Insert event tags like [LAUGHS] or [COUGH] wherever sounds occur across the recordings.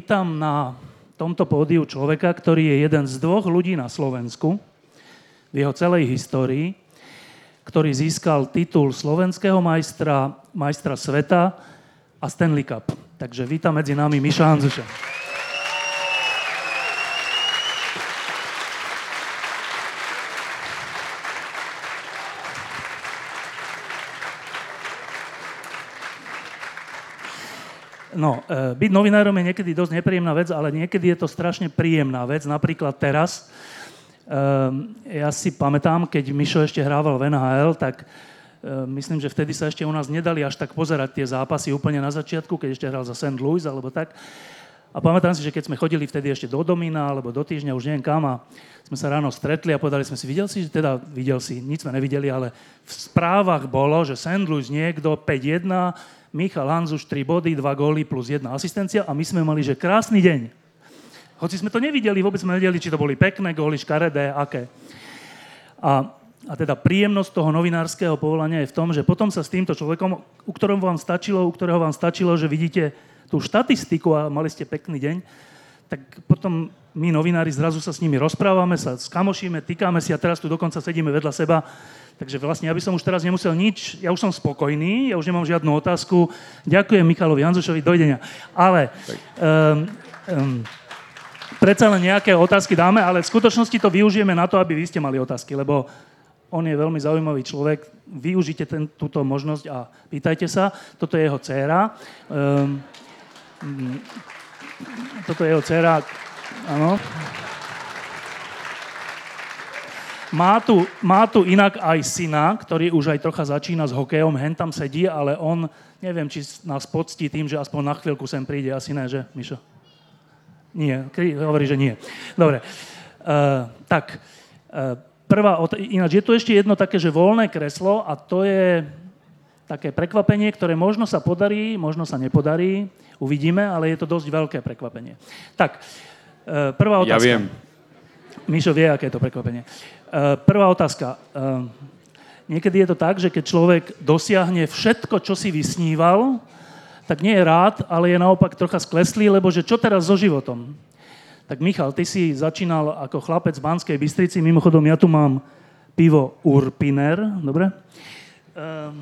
Vítam na tomto pódiu človeka, ktorý je jeden z dvoch ľudí na Slovensku v jeho celej histórii, ktorý získal titul slovenského majstra, majstra sveta a Stanley Cup. Takže vítam medzi nami Miša Hanzuša. No, e, byť novinárom je niekedy dosť nepríjemná vec, ale niekedy je to strašne príjemná vec. Napríklad teraz, e, ja si pamätám, keď Mišo ešte hrával v NHL, tak e, myslím, že vtedy sa ešte u nás nedali až tak pozerať tie zápasy úplne na začiatku, keď ešte hral za St. Louis alebo tak. A pamätám si, že keď sme chodili vtedy ešte do Domina alebo do týždňa, už neviem kam, a sme sa ráno stretli a povedali sme si, videl si, že teda videl si, nič sme nevideli, ale v správach bolo, že St. Louis niekto 5-1, Michal Hanzuš 3 body, 2 góly plus 1 asistencia a my sme mali, že krásny deň. Hoci sme to nevideli, vôbec sme nevedeli, či to boli pekné góly, škaredé, aké. A, a teda príjemnosť toho novinárskeho povolania je v tom, že potom sa s týmto človekom, u ktorom vám stačilo, u ktorého vám stačilo, že vidíte tú štatistiku a mali ste pekný deň, tak potom my novinári zrazu sa s nimi rozprávame, sa skamošíme, týkame si a teraz tu dokonca sedíme vedľa seba Takže vlastne ja by som už teraz nemusel nič, ja už som spokojný, ja už nemám žiadnu otázku. Ďakujem Michalovi Hanzušovi, dojdenia. Ale um, um, predsa len nejaké otázky dáme, ale v skutočnosti to využijeme na to, aby vy ste mali otázky, lebo on je veľmi zaujímavý človek. Využite ten, túto možnosť a pýtajte sa. Toto je jeho dcéra. Um, toto je jeho dcéra, áno. Má tu, má tu inak aj syna, ktorý už aj trocha začína s hokejom, hen tam sedí, ale on, neviem, či nás poctí tým, že aspoň na chvíľku sem príde, asi ne, že, Mišo? Nie, hovorí, že nie. Dobre, uh, tak, uh, prvá, ináč je tu ešte jedno také, že voľné kreslo a to je také prekvapenie, ktoré možno sa podarí, možno sa nepodarí, uvidíme, ale je to dosť veľké prekvapenie. Tak, uh, prvá otázka. Ja viem. Mišo vie, aké je to prekvapenie. Uh, prvá otázka. Uh, niekedy je to tak, že keď človek dosiahne všetko, čo si vysníval, tak nie je rád, ale je naopak trocha skleslý, lebo že čo teraz so životom? Tak Michal, ty si začínal ako chlapec v Banskej Bystrici, mimochodom ja tu mám pivo Urpiner, dobre? Uh,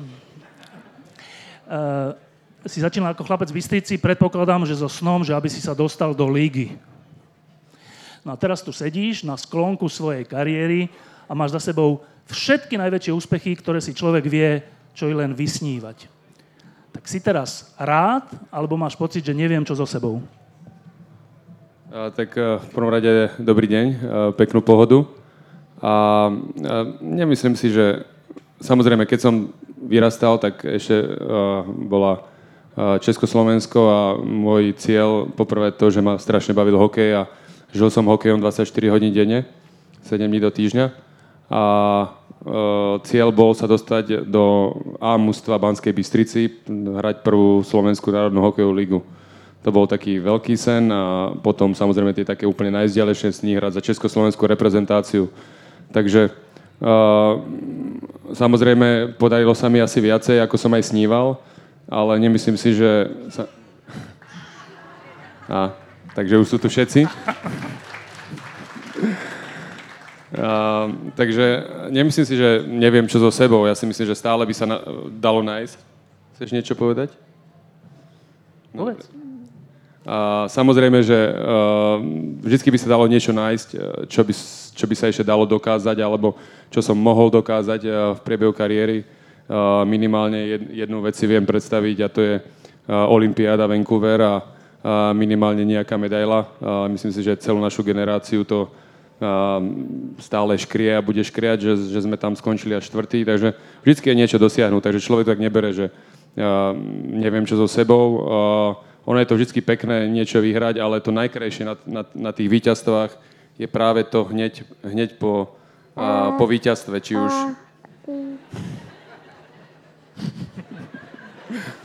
uh, si začínal ako chlapec v Bystrici, predpokladám, že so snom, že aby si sa dostal do lígy. No a teraz tu sedíš na sklonku svojej kariéry a máš za sebou všetky najväčšie úspechy, ktoré si človek vie, čo i len vysnívať. Tak si teraz rád, alebo máš pocit, že neviem, čo so sebou? A, tak a, v prvom rade dobrý deň, a, peknú pohodu. A, a nemyslím si, že samozrejme, keď som vyrastal, tak ešte a, bola Československo a môj cieľ poprvé to, že ma strašne bavil hokej a Žil som hokejom 24 hodín denne, 7 dní do týždňa a e, cieľ bol sa dostať do A mústva Banskej Bystrici, hrať prvú Slovenskú národnú hokejovú ligu. To bol taký veľký sen a potom samozrejme tie také úplne najzdialejšie sny hrať za československú reprezentáciu. Takže uh, samozrejme podarilo sa mi asi viacej, ako som aj sníval, ale nemyslím si, že sa... [LAUGHS] A, takže už sú tu všetci. Uh, takže nemyslím si, že neviem, čo so sebou. Ja si myslím, že stále by sa na, dalo nájsť. Chceš niečo povedať? No. Uh, samozrejme, že uh, vždy by sa dalo niečo nájsť, čo by, čo by sa ešte dalo dokázať, alebo čo som mohol dokázať uh, v priebehu kariéry. Uh, minimálne jed, jednu vec si viem predstaviť a to je uh, Olympiáda Vancouver a minimálne nejaká medaila. Myslím si, že celú našu generáciu to stále škrie a bude škriať, že, že sme tam skončili až štvrtý, takže vždy je niečo dosiahnuť, takže človek tak nebere, že neviem čo so sebou. Ono je to vždy pekné niečo vyhrať, ale to najkrajšie na, na, na tých víťazstvách je práve to hneď, hneď po, po víťazstve, či už...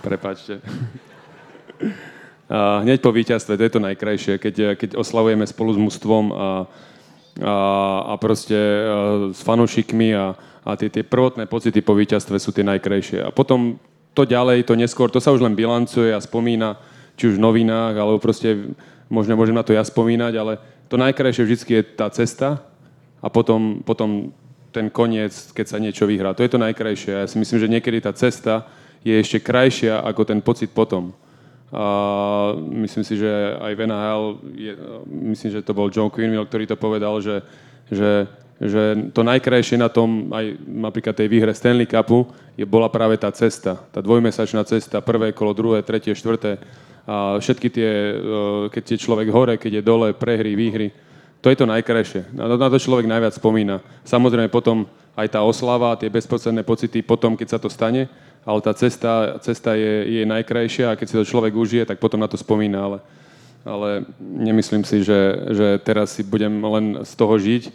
Prepačte. Hneď po víťazstve, to je to najkrajšie, keď, keď oslavujeme spolu s mústvom a, a, a proste a s fanúšikmi a, a tie, tie prvotné pocity po víťazstve sú tie najkrajšie. A potom to ďalej, to neskôr, to sa už len bilancuje a spomína, či už v novinách, alebo proste možno môžem na to ja spomínať, ale to najkrajšie vždy je tá cesta a potom, potom ten koniec, keď sa niečo vyhrá. To je to najkrajšie. Ja si myslím, že niekedy tá cesta je ešte krajšia ako ten pocit potom. A myslím si, že aj v NHL, je, myslím, že to bol John Quinville, ktorý to povedal, že, že, že to najkrajšie na tom, aj napríklad tej výhre Stanley Cupu, je, bola práve tá cesta. Tá dvojmesačná cesta, prvé kolo, druhé, tretie, štvrté. A všetky tie, keď je človek hore, keď je dole, prehry, výhry, to je to najkrajšie. Na, na to človek najviac spomína. Samozrejme potom aj tá oslava, tie bezprostredné pocity potom, keď sa to stane, ale tá cesta, cesta je, je najkrajšia a keď si to človek užije, tak potom na to spomína, ale, ale nemyslím si, že, že teraz si budem len z toho žiť,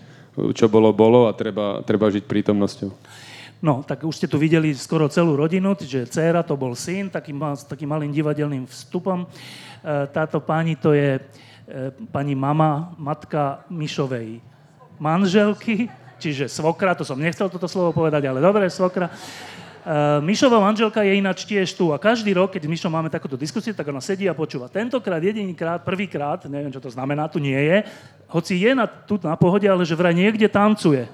čo bolo, bolo a treba, treba žiť prítomnosťou. No, tak už ste tu videli skoro celú rodinu, že dcéra to bol syn, takým, takým malým divadelným vstupom. E, táto pani to je e, pani mama, matka Mišovej manželky, čiže svokra, to som nechcel toto slovo povedať, ale dobre, svokra. Uh, Mišová manželka je ináč tiež tu a každý rok, keď s Mišom máme takúto diskusiu, tak ona sedí a počúva. Tentokrát, jedinýkrát, prvýkrát, neviem, čo to znamená, tu nie je, hoci je na, tu na pohode, ale že vraj niekde tancuje.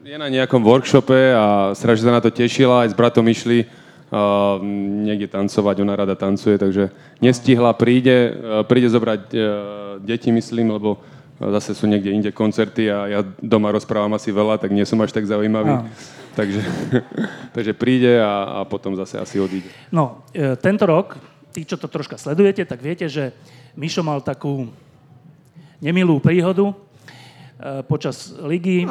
Je na nejakom workshope a strašne sa na to tešila, aj s bratom išli uh, niekde tancovať, ona rada tancuje, takže nestihla, príde, uh, príde zobrať uh, deti, myslím, lebo zase sú niekde inde koncerty a ja doma rozprávam asi veľa, tak nie som až tak zaujímavý. Ah. Takže, [LAUGHS] takže príde a, a potom zase asi odíde. No, e, tento rok, tí, čo to troška sledujete, tak viete, že Mišo mal takú nemilú príhodu e, počas ligy. E,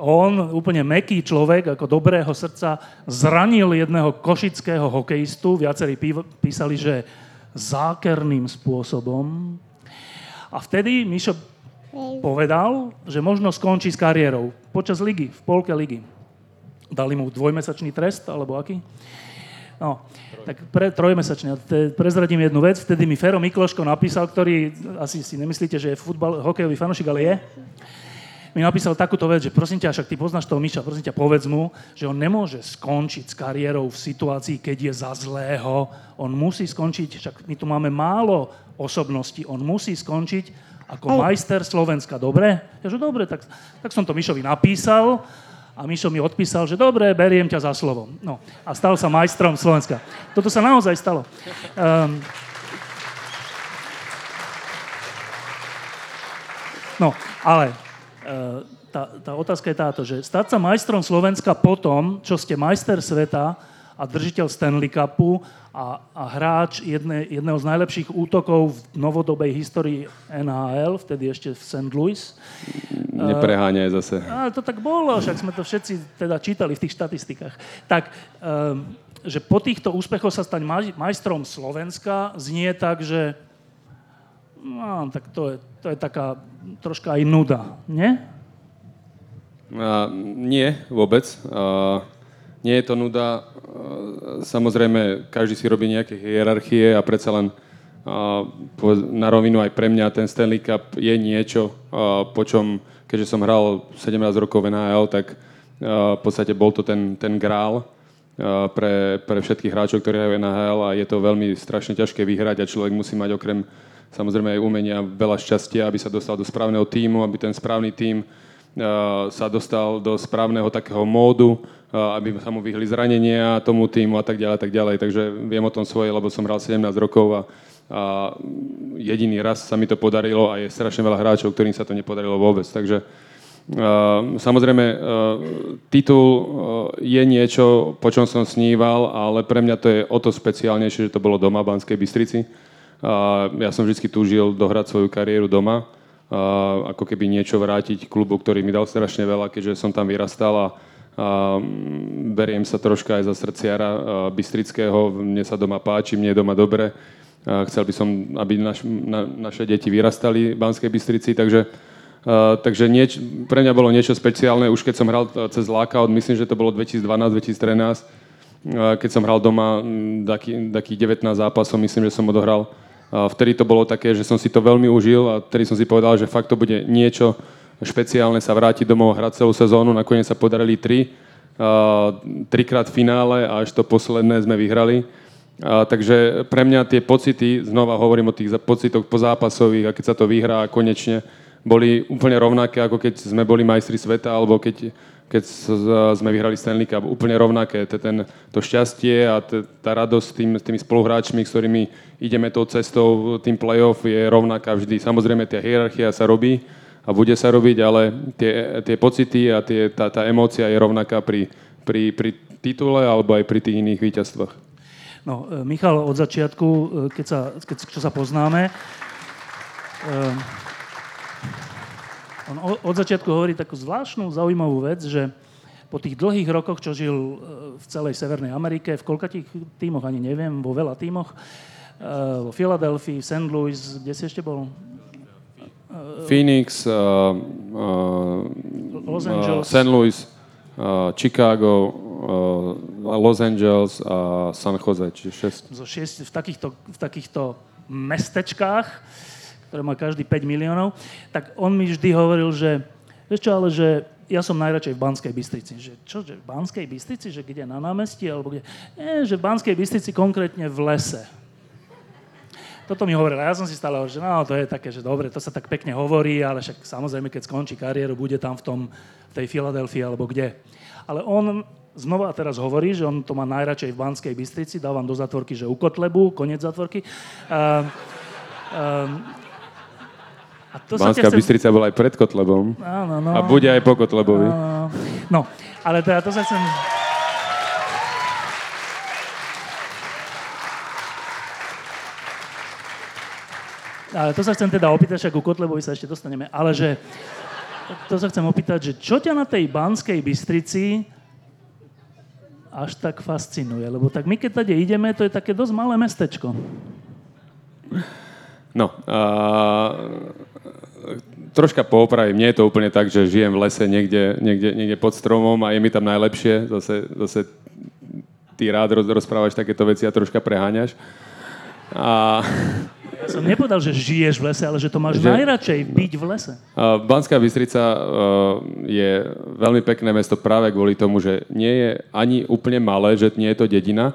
on, úplne meký človek, ako dobrého srdca, zranil jedného košického hokejistu. Viacerí písali, že zákerným spôsobom. A vtedy Mišo povedal, že možno skončí s kariérou počas ligy, v polke ligy. Dali mu dvojmesačný trest, alebo aký? No, tak pre, trojmesačný. Prezradím jednu vec. Vtedy mi Fero Mikloško napísal, ktorý, asi si nemyslíte, že je futbal, hokejový fanošik, ale je. Mi napísal takúto vec, že prosím ťa, však ty poznáš toho Miša, prosím ťa, povedz mu, že on nemôže skončiť s kariérou v situácii, keď je za zlého. On musí skončiť, však my tu máme málo osobností, on musí skončiť ako majster Slovenska. Dobre? Ja, že dobre, tak, tak som to Mišovi napísal a Mišo mi odpísal, že dobre, beriem ťa za slovo. No a stal sa majstrom Slovenska. Toto sa naozaj stalo. Um, no, ale uh, tá, tá otázka je táto, že stať sa majstrom Slovenska potom, čo ste majster sveta a držiteľ Stanley Cupu a, a hráč jedne, jedného z najlepších útokov v novodobej histórii NHL, vtedy ešte v St. Louis. Nepreháňaj zase. Ale to tak bolo, však sme to všetci teda čítali v tých štatistikách. Tak, um, že po týchto úspechoch sa stať majstrom Slovenska znie tak, že no, tak to je, to je taká troška aj nuda, nie? Uh, nie, vôbec. Uh, nie je to nuda. Samozrejme, každý si robí nejaké hierarchie a predsa len na rovinu aj pre mňa ten Stanley Cup je niečo, po čom, keďže som hral 17 rokov v NHL, tak v podstate bol to ten, ten grál pre, pre všetkých hráčov, ktorí hrajú NHL a je to veľmi strašne ťažké vyhrať a človek musí mať okrem samozrejme aj umenia veľa šťastia, aby sa dostal do správneho týmu, aby ten správny tím sa dostal do správneho takého módu, aby sa mu vyhli zranenia tomu týmu a tak ďalej, tak ďalej. Takže viem o tom svoje, lebo som hral 17 rokov a, a jediný raz sa mi to podarilo a je strašne veľa hráčov, ktorým sa to nepodarilo vôbec. Takže uh, samozrejme, uh, titul uh, je niečo, po čom som sníval, ale pre mňa to je o to speciálnejšie, že to bolo doma v Banskej Bystrici. Uh, ja som vždy túžil dohrať svoju kariéru doma ako keby niečo vrátiť klubu, ktorý mi dal strašne veľa, keďže som tam vyrastal a, a beriem sa troška aj za srdciara Bystrického, mne sa doma páči, mne je doma dobre. Chcel by som, aby naš, na, naše deti vyrastali v Banskej Bystrici, takže takže nieč, pre mňa bolo niečo špeciálne, už keď som hral cez Lockout, myslím, že to bolo 2012-2013, uh, keď som hral doma taký, takých 19 zápasov, myslím, že som odohral. Vtedy to bolo také, že som si to veľmi užil a vtedy som si povedal, že fakt to bude niečo špeciálne sa vrátiť domov hrať celú sezónu. Nakoniec sa podarili tri, trikrát v finále a až to posledné sme vyhrali. A, takže pre mňa tie pocity, znova hovorím o tých pocitoch pozápasových a keď sa to vyhrá konečne, boli úplne rovnaké, ako keď sme boli majstri sveta, alebo keď, keď sme vyhrali Stanley Cup. Úplne rovnaké. Ten, to šťastie a tá radosť tým, s tými spoluhráčmi, s ktorými ideme tou cestou, tým playoff je rovnaká vždy. Samozrejme, tá hierarchia sa robí a bude sa robiť, ale tie, tie pocity a tie, tá, tá emócia je rovnaká pri, pri, pri titule alebo aj pri tých iných víťazstvách. No, e, Michal, od začiatku, e, keď sa, keď, čo sa poznáme, um, on od začiatku hovorí takú zvláštnu, zaujímavú vec, že po tých dlhých rokoch, čo žil e, v celej Severnej Amerike, v koľkatých tímoch, ani neviem, vo veľa tímoch, e, vo Filadelfii, St. Louis, kde si ešte bol? Phoenix, uh, uh, Los Angeles. Uh, St. Louis, uh, Chicago, uh, Los Angeles a San Jose, čiže šest. Zo šiest, v, takýchto, v takýchto mestečkách ktoré má každý 5 miliónov, tak on mi vždy hovoril, že vieš čo, ale že ja som najradšej v Banskej Bystrici. Že čo, že v Banskej Bystrici? Že kde na námestí? Alebo kde? Nie, že v Banskej Bystrici konkrétne v lese. Toto mi hovoril. Ja som si stále hovoril, že no, to je také, že dobre, to sa tak pekne hovorí, ale však samozrejme, keď skončí kariéru, bude tam v, tom, v tej Filadelfii alebo kde. Ale on znova teraz hovorí, že on to má najradšej v Banskej Bystrici, dávam do zatvorky, že u Kotlebu, koniec zatvorky. Uh, uh, a to Banská chcem... Bystrica bola aj pred Kotlebom. Áno, no. A bude aj po Kotlebovi. Áno. No, ale teda to sa chcem... Ale to sa chcem teda opýtať, však ku Kotlebovi sa ešte dostaneme, ale že to sa chcem opýtať, že čo ťa na tej Banskej Bystrici až tak fascinuje? Lebo tak my keď tady ideme, to je také dosť malé mestečko. No, uh, troška poopravím. Nie je to úplne tak, že žijem v lese niekde, niekde, niekde pod stromom a je mi tam najlepšie. Zase, zase ty rád rozprávaš takéto veci a troška preháňaš. A... Ja som nepovedal, že žiješ v lese, ale že to máš že... najradšej byť v lese. Banská Bystrica je veľmi pekné mesto práve kvôli tomu, že nie je ani úplne malé, že nie je to dedina,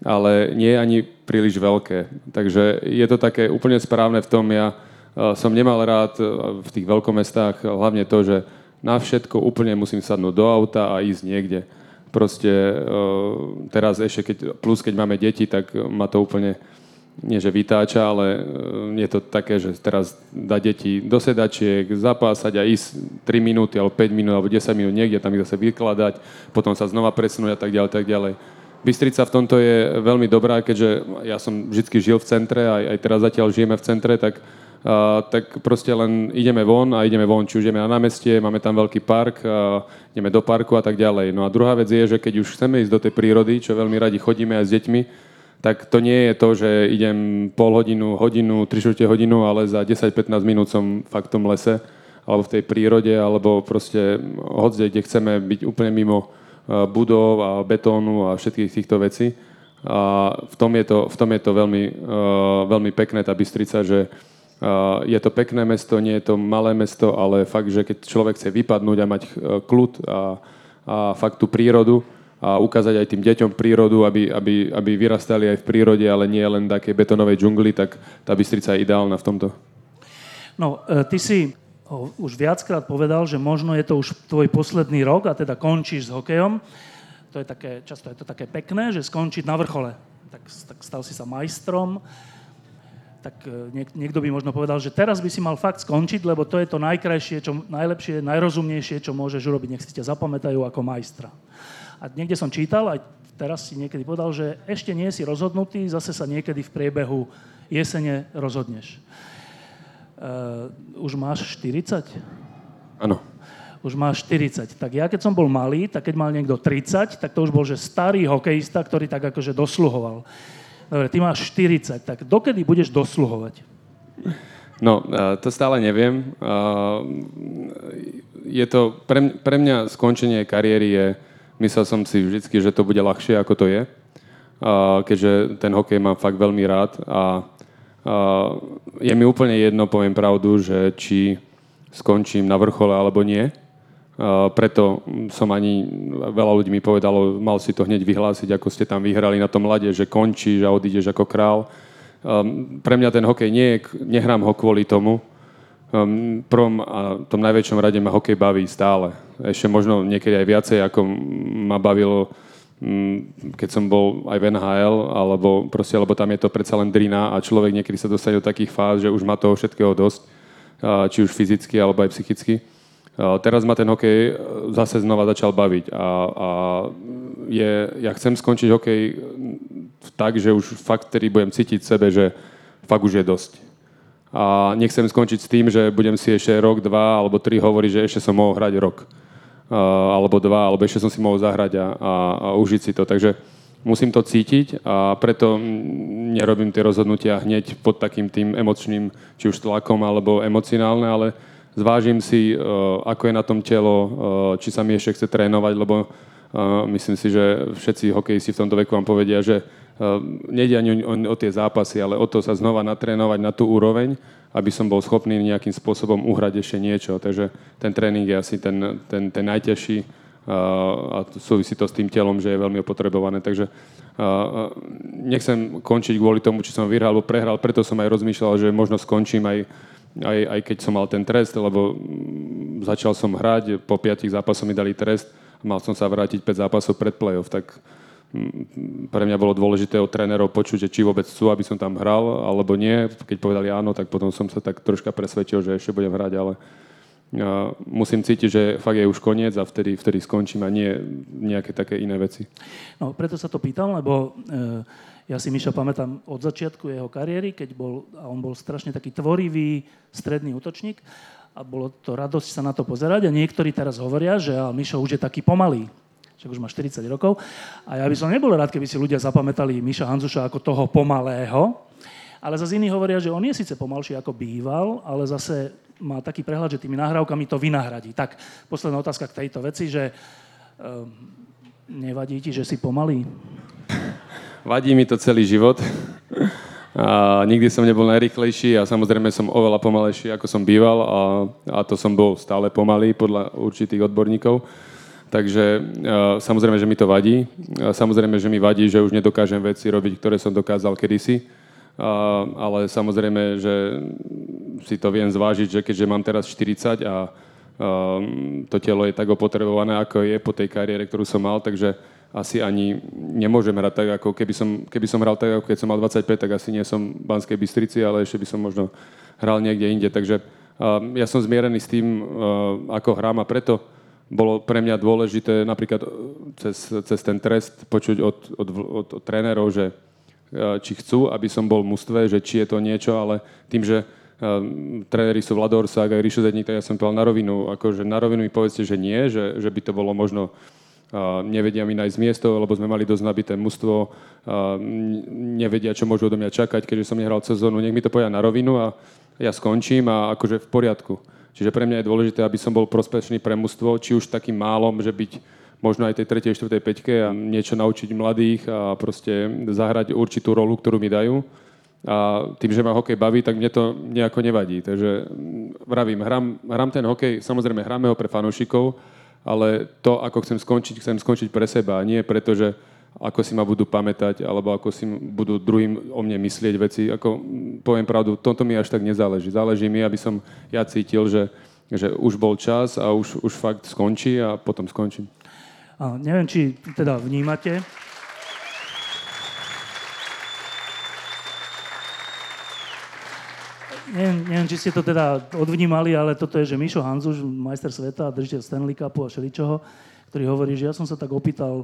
ale nie je ani príliš veľké. Takže je to také úplne správne v tom, ja som nemal rád v tých veľkomestách hlavne to, že na všetko úplne musím sadnúť do auta a ísť niekde. Proste teraz ešte, keď, plus keď máme deti, tak ma to úplne nie že vytáča, ale je to také, že teraz dá deti do sedačiek, zapásať a ísť 3 minúty, alebo 5 minút, alebo 10 minút niekde, tam ich zase vykladať, potom sa znova presunúť a tak ďalej, tak ďalej. Bystrica v tomto je veľmi dobrá, keďže ja som vždy žil v centre, aj, aj teraz zatiaľ žijeme v centre, tak, uh, tak proste len ideme von a ideme von, či už ideme na námestie, máme tam veľký park, uh, ideme do parku a tak ďalej. No a druhá vec je, že keď už chceme ísť do tej prírody, čo veľmi radi chodíme aj s deťmi, tak to nie je to, že idem pol hodinu, hodinu, tri hodinu, ale za 10-15 minút som fakt v tom lese, alebo v tej prírode, alebo proste hoď, kde chceme byť úplne mimo budov a betónu a všetkých týchto vecí. A v tom je to, v tom je to veľmi, veľmi pekné, tá Bystrica, že je to pekné mesto, nie je to malé mesto, ale fakt, že keď človek chce vypadnúť a mať kľud a, a fakt tú prírodu a ukázať aj tým deťom prírodu, aby, aby, aby vyrastali aj v prírode, ale nie len také betonovej džungli, tak tá Bystrica je ideálna v tomto. No, e, ty si už viackrát povedal, že možno je to už tvoj posledný rok a teda končíš s hokejom. To je také, často je to také pekné, že skončiť na vrchole. Tak, tak stal si sa majstrom. Tak e, niek, niekto by možno povedal, že teraz by si mal fakt skončiť, lebo to je to najkrajšie, čo, najlepšie, najrozumnejšie, čo môžeš urobiť. Nech si ťa zapamätajú ako majstra. A niekde som čítal, aj teraz si niekedy povedal, že ešte nie si rozhodnutý, zase sa niekedy v priebehu jesene rozhodneš. už máš 40? Áno. Už máš 40. Tak ja keď som bol malý, tak keď mal niekto 30, tak to už bol že starý hokejista, ktorý tak akože dosluhoval. Dobre, ty máš 40, tak dokedy budeš dosluhovať? No, to stále neviem. Je to, pre mňa skončenie kariéry je, myslel som si vždy, že to bude ľahšie, ako to je. Keďže ten hokej mám fakt veľmi rád a je mi úplne jedno, poviem pravdu, že či skončím na vrchole alebo nie. Preto som ani, veľa ľudí mi povedalo, mal si to hneď vyhlásiť, ako ste tam vyhrali na tom lade, že končíš a odídeš ako král. Pre mňa ten hokej nie je, nehrám ho kvôli tomu. V prvom a tom najväčšom rade ma hokej baví stále. Ešte možno niekedy aj viacej, ako ma bavilo keď som bol aj v NHL, alebo proste, lebo tam je to predsa len drina a človek niekedy sa dostane do takých fáz, že už má toho všetkého dosť, či už fyzicky, alebo aj psychicky. Teraz ma ten hokej e, zase znova začal baviť a, a je, ja chcem skončiť hokej tak, že už fakt tedy budem cítiť sebe, že fakt už je dosť. A nechcem skončiť s tým, že budem si ešte rok, dva alebo tri hovoriť, že ešte som mohol hrať rok alebo dva, alebo ešte som si mohol zahrať a, a, a užiť si to. Takže musím to cítiť a preto nerobím tie rozhodnutia hneď pod takým tým emočným, či už tlakom alebo emocionálne, ale zvážim si, ako je na tom telo, či sa mi ešte chce trénovať, lebo myslím si, že všetci hokejisti v tomto veku vám povedia, že nejde ani o, o tie zápasy, ale o to sa znova natrénovať na tú úroveň, aby som bol schopný nejakým spôsobom uhrať ešte niečo. Takže ten tréning je asi ten, ten, ten najťažší a súvisí to s tým telom, že je veľmi opotrebované. Takže nechcem končiť kvôli tomu, či som vyhral alebo prehral, preto som aj rozmýšľal, že možno skončím aj, aj, aj keď som mal ten trest, lebo začal som hrať, po piatich zápasoch mi dali trest, mal som sa vrátiť 5 zápasov pred play-off, tak pre mňa bolo dôležité od trénerov počuť, že či vôbec chcú, aby som tam hral, alebo nie. Keď povedali áno, tak potom som sa tak troška presvedčil, že ešte budem hrať, ale musím cítiť, že fakt je už koniec a vtedy, vtedy skončím a nie nejaké také iné veci. No, preto sa to pýtam, lebo e, ja si Miša pamätám od začiatku jeho kariéry, keď bol, a on bol strašne taký tvorivý stredný útočník a bolo to radosť sa na to pozerať a niektorí teraz hovoria, že Mišo už je taký pomalý však už má 40 rokov. A ja by som nebol rád, keby si ľudia zapamätali Miša Hanzuša ako toho pomalého, ale zase iní hovoria, že on je síce pomalší ako býval, ale zase má taký prehľad, že tými nahrávkami to vynahradí. Tak posledná otázka k tejto veci, že um, nevadí ti, že si pomalý? Vadí mi to celý život. A nikdy som nebol najrychlejší a samozrejme som oveľa pomalejší, ako som býval a, a to som bol stále pomalý podľa určitých odborníkov. Takže samozrejme, že mi to vadí. Samozrejme, že mi vadí, že už nedokážem veci robiť, ktoré som dokázal kedysi. Ale samozrejme, že si to viem zvážiť, že keďže mám teraz 40 a to telo je tak opotrebované, ako je po tej kariére, ktorú som mal, takže asi ani nemôžem hrať tak, ako keby som, keby som hral tak, ako keď som mal 25, tak asi nie som v Banskej Bystrici, ale ešte by som možno hral niekde inde. Takže ja som zmierený s tým, ako hrám a preto bolo pre mňa dôležité napríklad e, cez, cez ten trest počuť od, od, od, od trénerov, že e, či chcú, aby som bol v mústve, že či je to niečo, ale tým, že um, tréneri sú Vlador Sák a Ríšo Zedník, tak ja som povedal na rovinu, akože na rovinu mi povedzte, že nie, že, že by to bolo možno uh, nevedia mi nájsť miesto, lebo sme mali dosť nabité mužstvo, uh, nevedia, čo môžu odo mňa čakať, keďže som nehral sezónu, nech mi to povedia na rovinu a ja skončím a akože v poriadku. Čiže pre mňa je dôležité, aby som bol prospešný pre mužstvo, či už takým málom, že byť možno aj tej 3. 4. peťke a niečo naučiť mladých a proste zahrať určitú rolu, ktorú mi dajú. A tým, že ma hokej baví, tak mne to nejako nevadí. Takže vravím, hram, hram ten hokej, samozrejme hráme ho pre fanúšikov, ale to, ako chcem skončiť, chcem skončiť pre seba. Nie preto, že ako si ma budú pamätať, alebo ako si budú druhým o mne myslieť veci. Ako, poviem pravdu, toto mi až tak nezáleží. Záleží mi, aby som ja cítil, že, že už bol čas a už, už fakt skončí a potom skončím. A neviem, či teda vnímate, neviem, neviem, či ste to teda odvnímali, ale toto je, že Mišo Hanzuš, majster sveta, držiteľ Stanley Cupu a všeličoho, ktorý hovorí, že ja som sa tak opýtal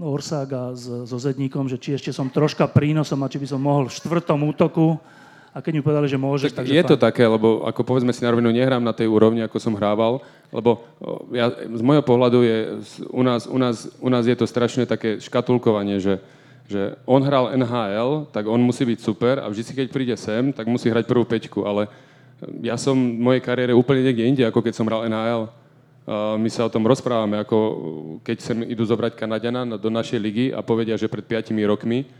Orsága s, so Zedníkom, že či ešte som troška prínosom a či by som mohol v štvrtom útoku A keď mi povedali, že môžeš, tak takže je fajn. to také, lebo ako povedzme si na rovinu, nehrám na tej úrovni, ako som hrával, lebo ja, z môjho pohľadu je, u nás, u, nás, u nás je to strašne také škatulkovanie, že, že on hral NHL, tak on musí byť super a vždy, keď príde sem, tak musí hrať prvú peťku, ale ja som v mojej kariére úplne niekde inde, ako keď som hral NHL. My sa o tom rozprávame, ako keď sem idú zobrať Kanadiana na- do našej ligy a povedia, že pred 5 rokmi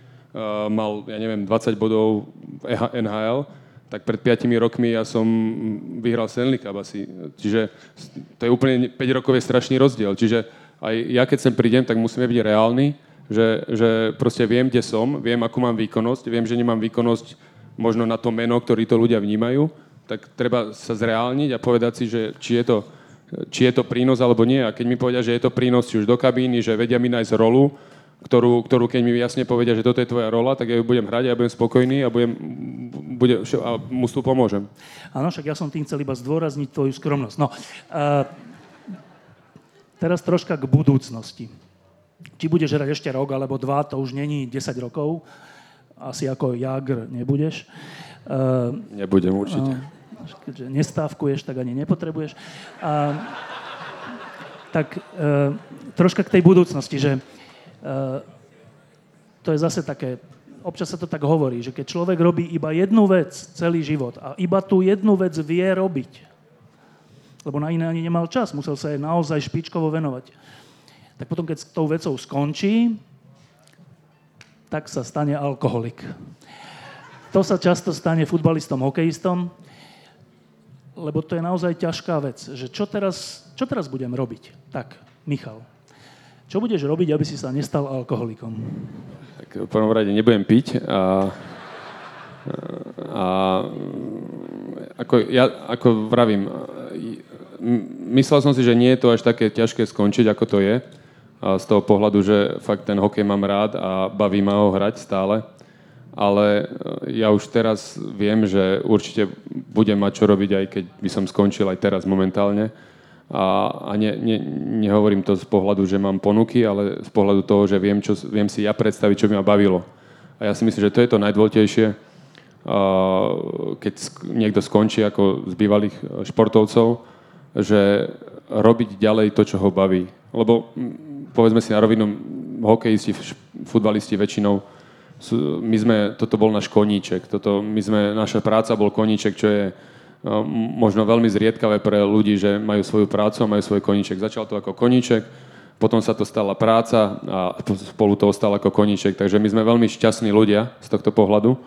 mal, ja neviem, 20 bodov v NHL, tak pred 5 rokmi ja som vyhral Stanley Cup asi. Čiže to je úplne 5 rokov je strašný rozdiel. Čiže aj ja, keď sem prídem, tak musíme byť reálni, že, že proste viem, kde som, viem, akú mám výkonnosť, viem, že nemám výkonnosť možno na to meno, ktorý to ľudia vnímajú, tak treba sa zreálniť a povedať si, že či je to, či je to prínos alebo nie. A keď mi povedia, že je to prínos či už do kabíny, že vedia mi nájsť rolu, ktorú, ktorú keď mi jasne povedia, že toto je tvoja rola, tak ja ju budem hrať a ja budem spokojný a, budem, bude, a mu tu pomôžem. Áno, však ja som tým chcel iba zdôrazniť tvoju skromnosť. No, uh, teraz troška k budúcnosti. Či budeš hrať ešte rok alebo dva, to už není 10 rokov. Asi ako Jagr nebudeš. Uh, Nebudem určite. Keďže nestávkuješ, tak ani nepotrebuješ. A, tak e, troška k tej budúcnosti, že e, to je zase také, občas sa to tak hovorí, že keď človek robí iba jednu vec celý život a iba tú jednu vec vie robiť, lebo na iné ani nemal čas, musel sa jej naozaj špičkovo venovať, tak potom, keď s tou vecou skončí, tak sa stane alkoholik. To sa často stane futbalistom, hokejistom, lebo to je naozaj ťažká vec, že čo teraz, čo teraz budem robiť? Tak, Michal, čo budeš robiť, aby si sa nestal alkoholikom? Tak v prvom rade nebudem piť a, a ako, ja, ako vravím, myslel som si, že nie je to až také ťažké skončiť, ako to je. A z toho pohľadu, že fakt ten hokej mám rád a baví ma ho hrať stále. Ale e, ja už teraz viem, že určite budem mať čo robiť, aj keď by som skončil aj teraz momentálne. A, a ne, ne, nehovorím to z pohľadu, že mám ponuky, ale z pohľadu toho, že viem, čo, viem si ja predstaviť, čo by ma bavilo. A ja si myslím, že to je to najdôležitejšie, keď niekto skončí ako z bývalých e, športovcov, že robiť ďalej to, čo ho baví. Lebo povedzme si na rovinu, hokejisti, futbalisti väčšinou, my sme, toto bol náš koníček, toto, my sme, naša práca bol koníček, čo je uh, možno veľmi zriedkavé pre ľudí, že majú svoju prácu a majú svoj koníček. Začal to ako koníček, potom sa to stala práca a spolu to ostalo ako koníček. Takže my sme veľmi šťastní ľudia z tohto pohľadu.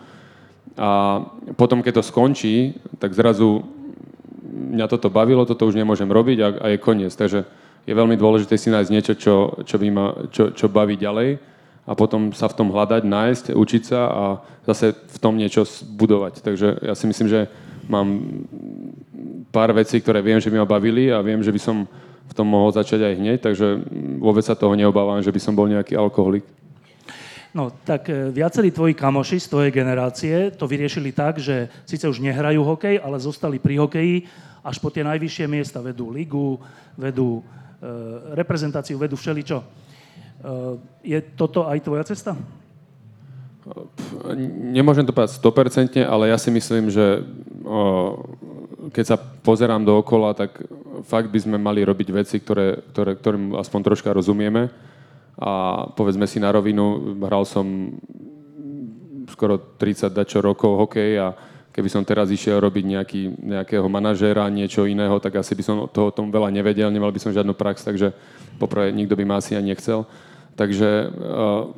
A potom, keď to skončí, tak zrazu mňa toto bavilo, toto už nemôžem robiť a, a je koniec. Takže je veľmi dôležité si nájsť niečo, čo, čo, by ma, čo, čo baví ďalej a potom sa v tom hľadať, nájsť, učiť sa a zase v tom niečo budovať. Takže ja si myslím, že mám pár vecí, ktoré viem, že by ma bavili a viem, že by som v tom mohol začať aj hneď, takže vôbec sa toho neobávam, že by som bol nejaký alkoholik. No, tak e, viacerí tvoji kamoši z tvojej generácie to vyriešili tak, že síce už nehrajú hokej, ale zostali pri hokeji až po tie najvyššie miesta. Vedú ligu, vedú e, reprezentáciu, vedú všeličo. E, je toto aj tvoja cesta? Nemôžem to povedať 100%, ale ja si myslím, že keď sa pozerám dookola, tak fakt by sme mali robiť veci, ktoré, ktoré, ktorým aspoň troška rozumieme. A povedzme si na rovinu, hral som skoro 30 dačo rokov hokej a keby som teraz išiel robiť nejaký, nejakého manažéra, niečo iného, tak asi by som toho tom veľa nevedel, nemal by som žiadnu prax, takže poprvé nikto by ma asi ani nechcel. Takže uh,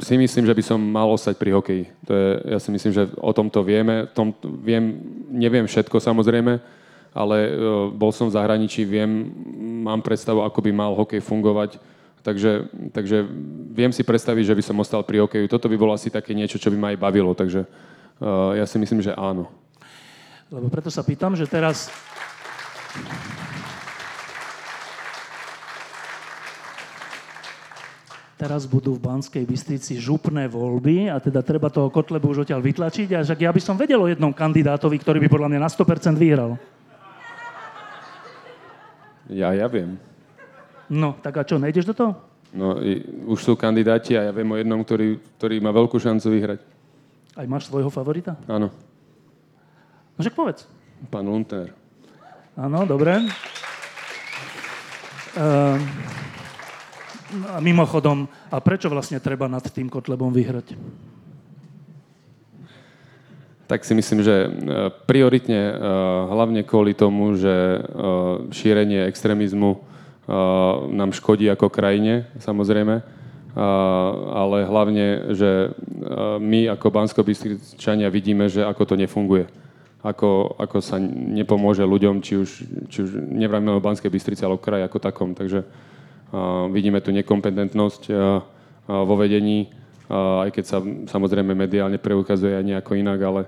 si myslím, že by som mal ostať pri hokeji. To je, ja si myslím, že o tomto vieme. Tom, viem, neviem všetko samozrejme, ale uh, bol som v zahraničí, viem, mám predstavu, ako by mal hokej fungovať. Takže, takže viem si predstaviť, že by som ostal pri hokeju. Toto by bolo asi také niečo, čo by ma aj bavilo. Takže uh, ja si myslím, že áno. Lebo preto sa pýtam, že teraz... Teraz budú v Banskej Bystrici župné voľby a teda treba toho Kotlebu už odtiaľ vytlačiť. A však ja by som vedel o jednom kandidátovi, ktorý by podľa mňa na 100% vyhral. Ja, ja viem. No, tak a čo, nejdeš do toho? No, i, už sú kandidáti a ja viem o jednom, ktorý, ktorý má veľkú šancu vyhrať. Aj máš svojho favorita? Áno. No však povedz. Pán Lunter. Áno, dobre. Uh, a mimochodom, a prečo vlastne treba nad tým Kotlebom vyhrať? Tak si myslím, že e, prioritne e, hlavne kvôli tomu, že e, šírenie extrémizmu nám škodí ako krajine, samozrejme, ale hlavne, že my ako bansko vidíme, že ako to nefunguje. Ako, ako sa nepomôže ľuďom, či už, či už nevráme o Banskej Bystrici, ale o kraj ako takom. Takže vidíme tu nekompetentnosť vo vedení, aj keď sa samozrejme mediálne preukazuje aj nejako inak, ale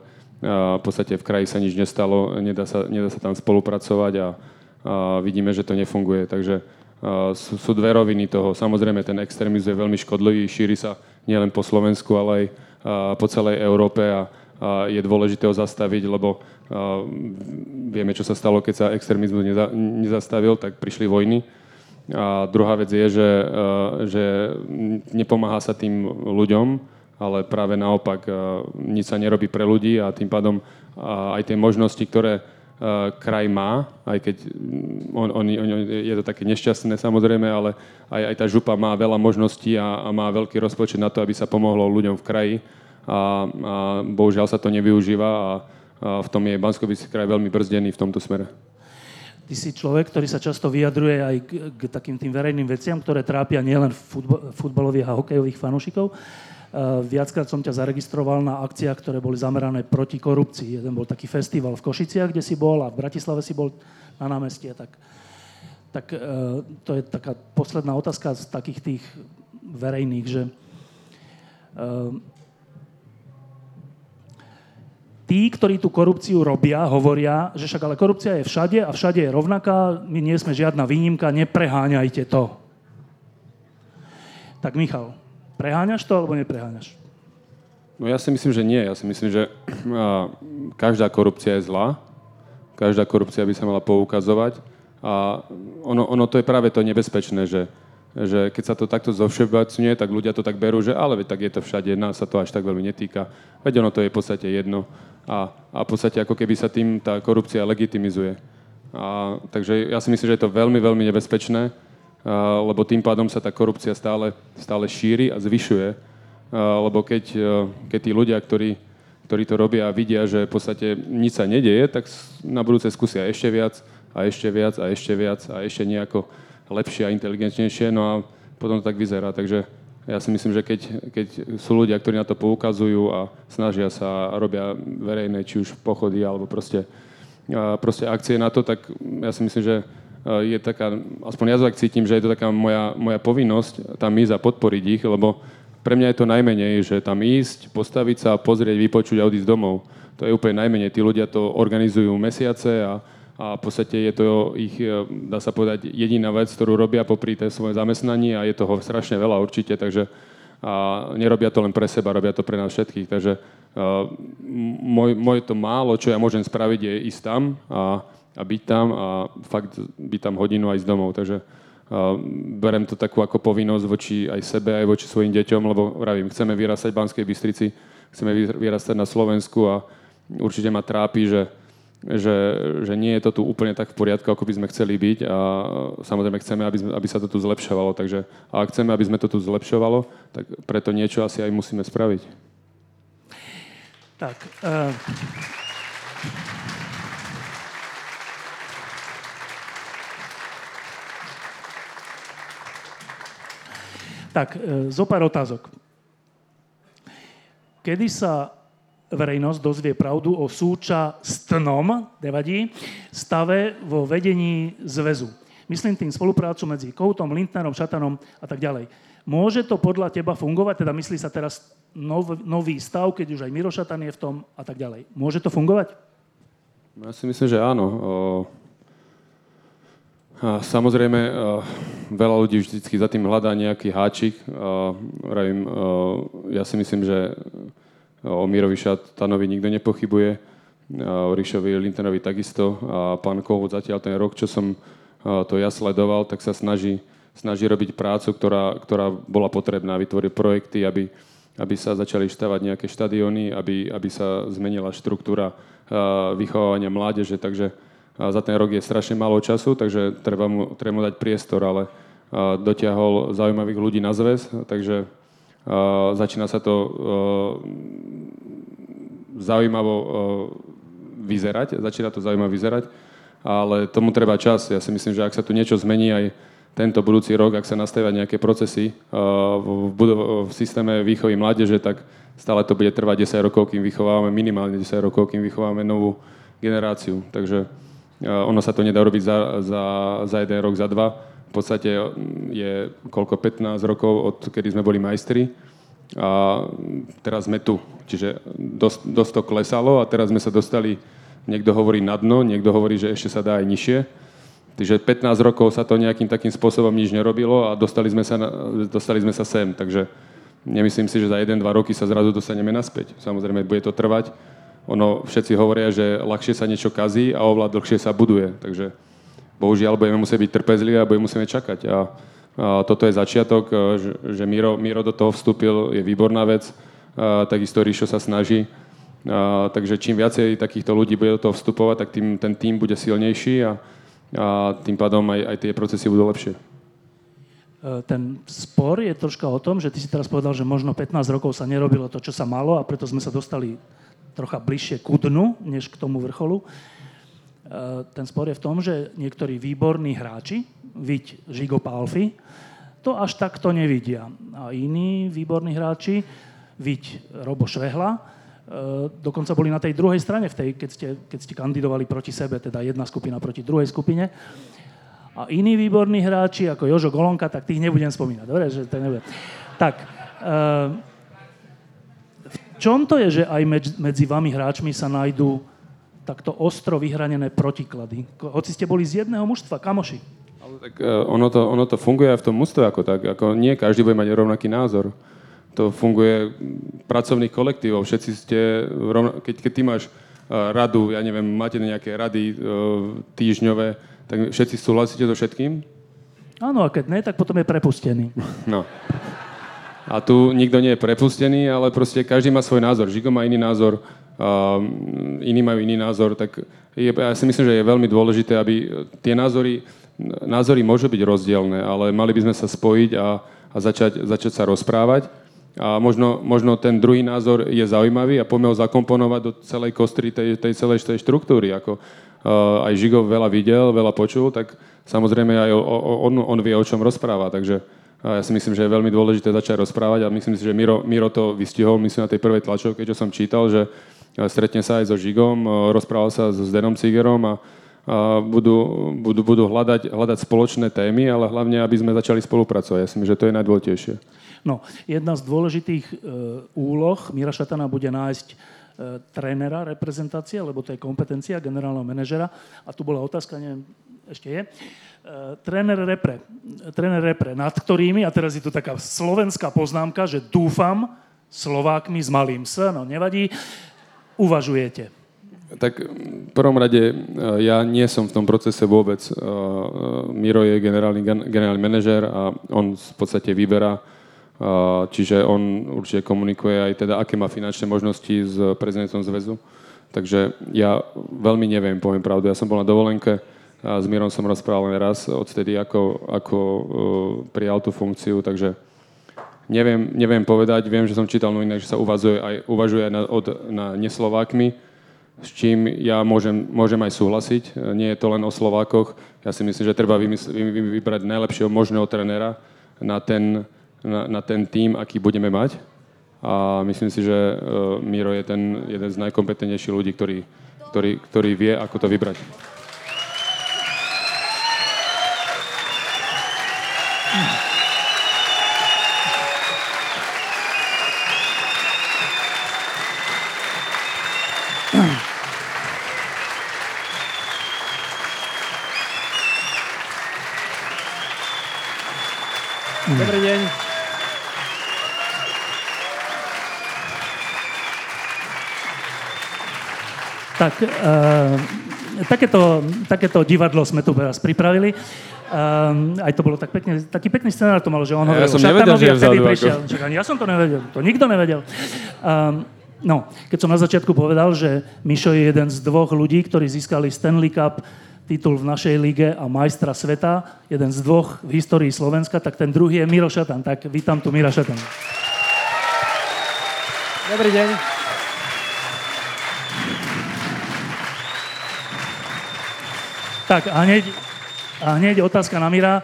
v podstate v kraji sa nič nestalo, nedá sa, nedá sa tam spolupracovať a, a vidíme, že to nefunguje. Takže sú, sú dve roviny toho. Samozrejme, ten extrémizm je veľmi škodlivý, šíri sa nielen po Slovensku, ale aj po celej Európe a, a je dôležité ho zastaviť, lebo vieme, čo sa stalo, keď sa extrémizmus neza, nezastavil, tak prišli vojny. A druhá vec je, že, že nepomáha sa tým ľuďom, ale práve naopak nič sa nerobí pre ľudí a tým pádom aj tie možnosti, ktoré kraj má, aj keď mm, on, on, on, je to také nešťastné samozrejme, ale aj, aj tá župa má veľa možností a, a má veľký rozpočet na to, aby sa pomohlo ľuďom v kraji a, a bohužiaľ sa to nevyužíva a, a v tom je bansko kraj veľmi brzdený v tomto smere. Ty si človek, ktorý sa často vyjadruje aj k, k takým tým verejným veciam, ktoré trápia nielen futbalových a hokejových fanúšikov. Eh, viackrát som ťa zaregistroval na akciách, ktoré boli zamerané proti korupcii. Jeden bol taký festival v Košiciach, kde si bol a v Bratislave si bol na námestie. Tak, tak eh, to je taká posledná otázka z takých tých verejných, že eh, tí, ktorí tú korupciu robia, hovoria, že však ale korupcia je všade a všade je rovnaká, my nie sme žiadna výnimka, nepreháňajte to. Tak Michal, Preháňaš to alebo nepreháňaš? No ja si myslím, že nie. Ja si myslím, že každá korupcia je zlá. Každá korupcia by sa mala poukazovať. A ono, ono to je práve to nebezpečné, že, že keď sa to takto zovšeobecňuje, tak ľudia to tak berú, že ale tak je to všade, nás sa to až tak veľmi netýka. Veď ono to je v podstate jedno. A, a v podstate ako keby sa tým tá korupcia legitimizuje. A, takže ja si myslím, že je to veľmi, veľmi nebezpečné lebo tým pádom sa tá korupcia stále, stále šíri a zvyšuje. Lebo keď, keď tí ľudia, ktorí, ktorí to robia a vidia, že v podstate nič sa nedieje, tak na budúce skúsia ešte viac a ešte viac a ešte viac a ešte nejako lepšie a inteligentnejšie. No a potom to tak vyzerá. Takže ja si myslím, že keď, keď sú ľudia, ktorí na to poukazujú a snažia sa a robia verejné, či už pochody alebo proste, proste akcie na to, tak ja si myslím, že Eh, je taká, aspoň ja tak cítim, že je to taká moja, moja povinnosť tam ísť a podporiť ich, lebo pre mňa je to najmenej, že tam ísť, postaviť sa, pozrieť, vypočuť a odísť domov. To je úplne najmenej. Tí ľudia to organizujú mesiace a, a v podstate je to ich, eh, dá sa povedať, jediná vec, ktorú robia popri tej svoje zamestnaní a je toho strašne veľa určite, takže a nerobia to len pre seba, robia to pre nás všetkých. Takže uh, môj, môj to málo, čo ja môžem spraviť, je ísť tam a a byť tam a fakt byť tam hodinu aj z domov. Takže uh, berem to takú ako povinnosť voči aj sebe, aj voči svojim deťom, lebo vravím, chceme vyrastať v Banskej Bystrici, chceme vyrastať na Slovensku a určite ma trápi, že, že, že nie je to tu úplne tak v poriadku, ako by sme chceli byť a samozrejme chceme, aby, sme, aby sa to tu zlepšovalo. Takže a ak chceme, aby sme to tu zlepšovalo, tak preto niečo asi aj musíme spraviť. Tak. Uh... Tak, e, zo pár otázok. Kedy sa verejnosť dozvie pravdu o súčasnom, nevadí, stave vo vedení zväzu. Myslím tým spoluprácu medzi Koutom, Lindnerom, Šatanom a tak ďalej. Môže to podľa teba fungovať? Teda myslí sa teraz nov, nový stav, keď už aj Miro Šatan je v tom a tak ďalej. Môže to fungovať? Ja si myslím, že áno. A samozrejme, veľa ľudí vždy za tým hľadá nejaký háčik. Rajím, ja si myslím, že o Mirovi Šatanovi nikto nepochybuje, o Ríšovi Lintenovi takisto. A pán Kohut zatiaľ ten rok, čo som to ja sledoval, tak sa snaží, snaží robiť prácu, ktorá, ktorá bola potrebná, vytvoriť projekty, aby, aby sa začali štávať nejaké štadióny, aby, aby sa zmenila štruktúra vychovávania mládeže, takže za ten rok je strašne málo času, takže treba mu, treba mu dať priestor, ale dotiahol zaujímavých ľudí na zväz, takže začína sa to zaujímavo vyzerať, začína to zaujímavo vyzerať, ale tomu treba čas. Ja si myslím, že ak sa tu niečo zmení aj tento budúci rok, ak sa nastavia nejaké procesy v, budov- v systéme výchovy mládeže, tak stále to bude trvať 10 rokov, kým vychovávame, minimálne 10 rokov, kým vychovávame novú generáciu. Takže ono sa to nedá robiť za, za, za jeden rok, za dva. Podstate je koľko 15 rokov, od kedy sme boli majstri a teraz sme tu. Čiže dosť, dosť to klesalo a teraz sme sa dostali, niekto hovorí na dno, niekto hovorí, že ešte sa dá aj nižšie Takže 15 rokov sa to nejakým takým spôsobom nič nerobilo a dostali sme sa, dostali sme sa sem. Takže nemyslím si, že za 1-2 roky sa zrazu dostaneme naspäť. Samozrejme, bude to trvať. Ono, všetci hovoria, že ľahšie sa niečo kazí a oveľa dlhšie sa buduje. Takže bohužiaľ budeme musieť byť trpezliví a budeme musieť čakať. A, a toto je začiatok, že, že Miro, Miro do toho vstúpil, je výborná vec. A, takisto Ríšo sa snaží. A, takže čím viacej takýchto ľudí bude do toho vstupovať, tak tým ten tým bude silnejší a, a tým pádom aj, aj tie procesy budú lepšie. E, ten spor je troška o tom, že ty si teraz povedal, že možno 15 rokov sa nerobilo to, čo sa malo a preto sme sa dostali trocha bližšie ku dnu, než k tomu vrcholu. E, ten spor je v tom, že niektorí výborní hráči, viď Žigo Palfi, to až takto nevidia. A iní výborní hráči, viď Robo Švehla, Eh, dokonca boli na tej druhej strane, v tej, keď, ste, keď ste kandidovali proti sebe, teda jedna skupina proti druhej skupine. A iní výborní hráči, ako Jožo Golonka, tak tých nebudem spomínať. Dobre, že to nebudem. Tak, uh, v čom to je, že aj medzi vami hráčmi sa nájdú takto ostro vyhranené protiklady? Hoci ste boli z jedného mužstva, kamoši. Ale tak uh, ono, to, ono to funguje aj v tom mužstve ako tak. Ako nie každý bude mať rovnaký názor to funguje pracovných kolektívov. Všetci ste, keď, keď ty máš e, radu, ja neviem, máte nejaké rady e, týždňové, tak všetci súhlasíte so všetkým? Áno, a keď ne, tak potom je prepustený. [LAUGHS] No. A tu nikto nie je prepustený, ale proste každý má svoj názor. Žigo má iný názor, iní majú iný názor, tak je, ja si myslím, že je veľmi dôležité, aby tie názory, názory môžu byť rozdielne, ale mali by sme sa spojiť a, a začať, začať sa rozprávať a možno, možno ten druhý názor je zaujímavý a poďme ho zakomponovať do celej kostry tej, tej celej tej štruktúry. Ako uh, aj Žigo veľa videl, veľa počul, tak samozrejme aj o, o, on, on vie, o čom rozpráva. Takže uh, ja si myslím, že je veľmi dôležité začať rozprávať a myslím si, že Miro, Miro to vystihol, myslím na tej prvej tlačovke, čo som čítal, že uh, stretne sa aj so Žigom, uh, rozprával sa so Zdenom Cigerom a a budú, budú, budú hľadať, hľadať spoločné témy, ale hlavne, aby sme začali spolupracovať. Ja si myslím, že to je najdôležitejšie. No, jedna z dôležitých e, úloh Mira Šatana bude nájsť e, trénera reprezentácie, lebo to je kompetencia generálneho manažera. A tu bola otázka, neviem, ešte je. E, tréner repre, tréner repre, nad ktorými, a teraz je tu taká slovenská poznámka, že dúfam, Slovákmi s malým S, no nevadí, uvažujete. Tak v prvom rade e, ja nie som v tom procese vôbec. E, e, Miro je generálny, generálny manažer a on v podstate vyberá Čiže on určite komunikuje aj teda, aké má finančné možnosti s prezidentom zväzu. Takže ja veľmi neviem, poviem pravdu. Ja som bol na dovolenke, a s Mírom som rozprával len raz odtedy, ako, ako prijal tú funkciu, takže neviem, neviem povedať. Viem, že som čítal novinách, že sa uvažuje aj, uvažuje aj na, od, na neslovákmi, s čím ja môžem, môžem aj súhlasiť. Nie je to len o Slovákoch. Ja si myslím, že treba vymysl- vybrať najlepšieho možného trenera na ten, na, na ten tým, aký budeme mať. A myslím si, že uh, Miro je ten jeden z najkompetentnejších ľudí, ktorý, ktorý, ktorý vie, ako to vybrať. Dobrý deň. Tak, uh, takéto, takéto divadlo sme tu teraz pripravili. Um, aj to bolo tak pekne, taký pekný scenár to malo, že on hovoril ja som nevedel, že je vzadu, prišiel. Čak, ja som to nevedel, to nikto nevedel. Um, no, keď som na začiatku povedal, že Mišo je jeden z dvoch ľudí, ktorí získali Stanley Cup titul v našej lige a majstra sveta, jeden z dvoch v histórii Slovenska, tak ten druhý je Miro Šatan. Tak vítam tu Mira Šatan. Dobrý deň. Tak a hneď, a hneď otázka na Mira. E,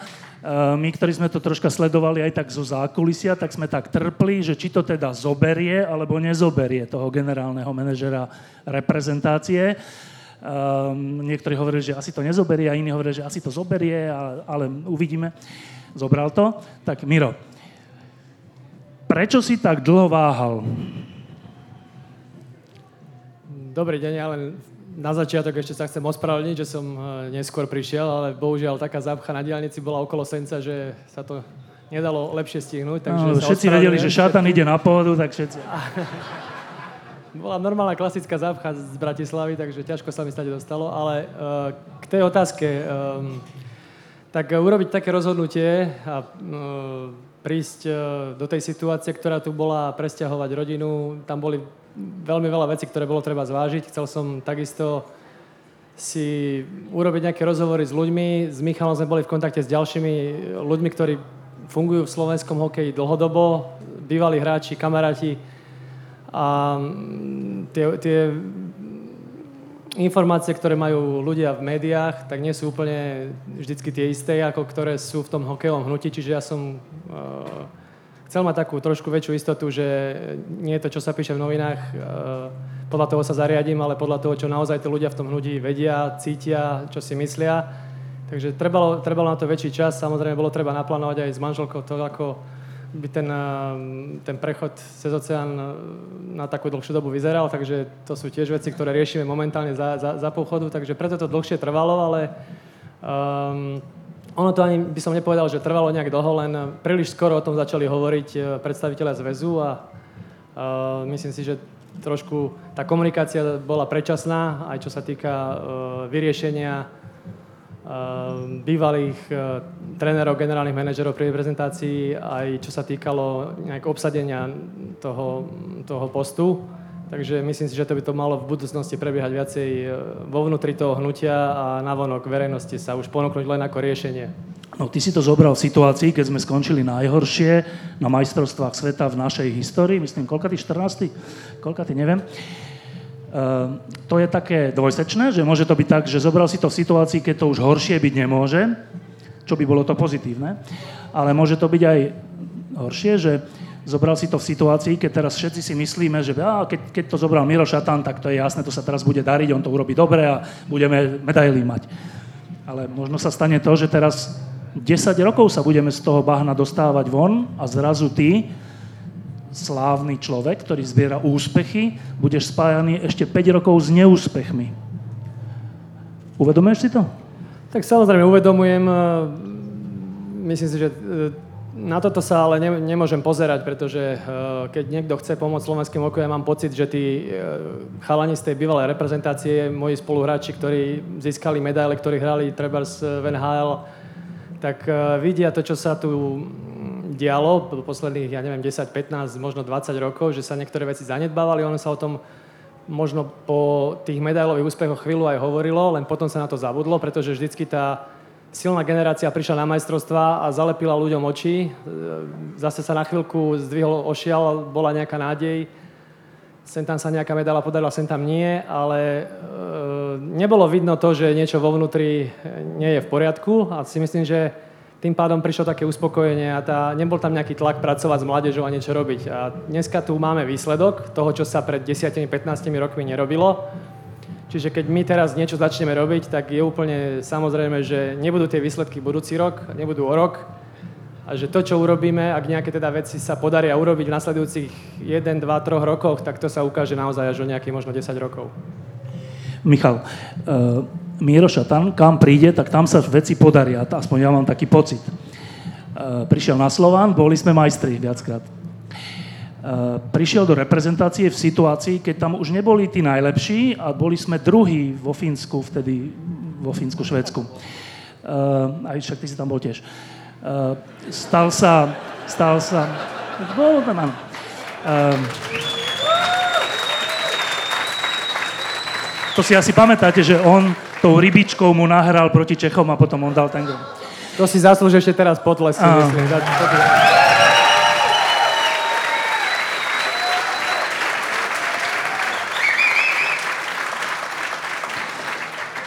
my, ktorí sme to troška sledovali aj tak zo zákulisia, tak sme tak trpli, že či to teda zoberie alebo nezoberie toho generálneho manažera reprezentácie. Um, niektorí hovorili, že asi to nezoberie a iní hovorili, že asi to zoberie, a, ale uvidíme. Zobral to. Tak Miro, prečo si tak dlho váhal? Dobrý deň, ale na začiatok ešte sa chcem ospravedlniť, že som e, neskôr prišiel, ale bohužiaľ taká zápcha na diálnici bola okolo Senca, že sa to nedalo lepšie stihnúť. Takže no, všetci vedeli, že šatan ide na pôdu, tak všetci. [LAUGHS] Bola normálna klasická zápcha z Bratislavy, takže ťažko sa mi stať dostalo, ale uh, k tej otázke, um, tak urobiť také rozhodnutie a uh, prísť uh, do tej situácie, ktorá tu bola, presťahovať rodinu, tam boli veľmi veľa vecí, ktoré bolo treba zvážiť. Chcel som takisto si urobiť nejaké rozhovory s ľuďmi. S Michalom sme boli v kontakte s ďalšími ľuďmi, ktorí fungujú v slovenskom hokeji dlhodobo, bývalí hráči, kamaráti, a mm, tie, tie informácie, ktoré majú ľudia v médiách, tak nie sú úplne vždycky tie isté, ako ktoré sú v tom hokejovom hnutí. Čiže ja som uh, chcel mať takú trošku väčšiu istotu, že nie je to, čo sa píše v novinách, uh, podľa toho sa zariadím, ale podľa toho, čo naozaj tí ľudia v tom hnutí vedia, cítia, čo si myslia. Takže trebalo, trebalo na to väčší čas. Samozrejme, bolo treba naplánovať aj s manželkou to, ako by ten, eh, ten prechod cez oceán eh, na takú dlhšiu dobu vyzeral, takže to sú tiež veci, ktoré riešime momentálne za, za, za pochodu, takže preto to dlhšie trvalo, ale um, ono to ani by som nepovedal, že trvalo nejak dlho, len príliš skoro o tom začali hovoriť eh, predstaviteľia zväzu a uh, myslím si, že trošku tá komunikácia bola predčasná, aj čo sa týka uh, vyriešenia bývalých eh, trénerov, generálnych manažerov pri reprezentácii, aj čo sa týkalo nejak obsadenia toho, toho postu. Takže myslím si, že to by to malo v budúcnosti prebiehať viacej eh, vo vnútri toho hnutia a navonok verejnosti sa už ponúknuť len ako riešenie. No, ty si to zobral v situácii, keď sme skončili najhoršie na majstrovstvách sveta v našej histórii, myslím, koľka ty, 14. Koľka ty, neviem. Ehm, to je také dvojsečné, že môže to byť tak, že zobral si to v situácii, keď to už horšie byť nemôže, čo by bolo to pozitívne, ale môže to byť aj horšie, že zobral si to v situácii, keď teraz všetci si myslíme, že á, keď, keď to zobral Miro Šatan, tak to je jasné, to sa teraz bude dariť, on to urobí dobre a budeme medaily mať. Ale možno sa stane to, že teraz 10 rokov sa budeme z toho bahna dostávať von a zrazu ty slávny človek, ktorý zbiera úspechy, budeš spájaný ešte 5 rokov s neúspechmi. Uvedomuješ si to? Tak samozrejme uvedomujem. E, myslím si, že e, na toto sa ale ne, nemôžem pozerať, pretože e, keď niekto chce pomôcť slovenským hokeju, ja mám pocit, že tí chalani z tej bývalej reprezentácie, moji spoluhráči, ktorí získali medaile, ktorí hrali treba v NHL, tak vidia to, čo sa tu dialo po posledných, ja neviem, 10, 15, možno 20 rokov, že sa niektoré veci zanedbávali, ono sa o tom možno po tých medailových úspechoch chvíľu aj hovorilo, len potom sa na to zabudlo, pretože vždycky tá silná generácia prišla na majstrovstva a zalepila ľuďom oči. Zase sa na chvíľku zdvihol ošial, bola nejaká nádej. Sem tam sa nejaká medaila podarila, sem tam nie, ale e, nebolo vidno to, že niečo vo vnútri nie je v poriadku a si myslím, že tým pádom prišlo také uspokojenie a tá, nebol tam nejaký tlak pracovať s mládežou a niečo robiť. A dneska tu máme výsledok toho, čo sa pred 10-15 rokmi nerobilo. Čiže keď my teraz niečo začneme robiť, tak je úplne samozrejme, že nebudú tie výsledky budúci rok, nebudú o rok. A že to, čo urobíme, ak nejaké teda veci sa podaria urobiť v nasledujúcich 1, 2, 3 rokoch, tak to sa ukáže naozaj až o nejakých možno 10 rokov. Michal, uh Miro Šatan, kam príde, tak tam sa veci podaria. Aspoň ja mám taký pocit. E, prišiel na Slován, boli sme majstri viackrát. prišiel do reprezentácie v situácii, keď tam už neboli tí najlepší a boli sme druhí vo Fínsku, vtedy vo Fínsku, Švedsku. Uh, aj však ty si tam bol tiež. Stal sa, stal sa, bol tam, to si asi pamätáte, že on tou rybičkou mu nahral proti Čechom a potom on dal ten gol. To si zaslúži ešte teraz potlesky, myslím.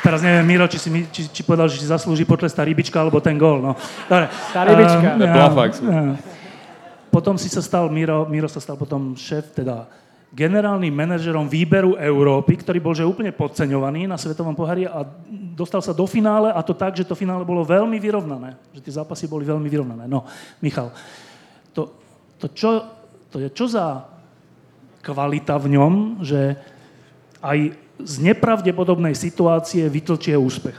Teraz neviem, Miro, či, si, či, či povedal, že si zaslúži potles tá rybička alebo ten gól. No. Dobre. Tá rybička. Uh, uh, potom si sa stal, Miro, Miro sa stal potom šéf, teda generálnym manažerom výberu Európy, ktorý bol že úplne podceňovaný na Svetovom pohári a dostal sa do finále a to tak, že to finále bolo veľmi vyrovnané. Že tie zápasy boli veľmi vyrovnané. No, Michal, to, to, čo, to je čo za kvalita v ňom, že aj z nepravdepodobnej situácie vytlčie úspech?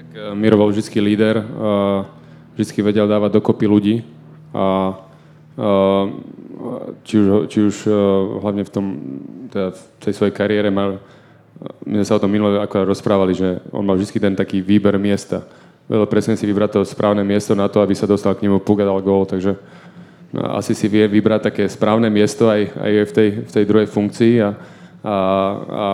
Tak uh, Miro bol vždy líder, uh, vždy vedel dávať dokopy ľudí a uh, či už, či už uh, hlavne v, tom, teda v tej svojej kariére mal, my sme sa o tom minule ako rozprávali, že on mal vždy ten taký výber miesta. Vedel presne si vybrať to správne miesto na to, aby sa dostal k nemu, puk a dal gól, takže no, asi si vie vybrať také správne miesto aj, aj v, tej, v tej druhej funkcii a, a, a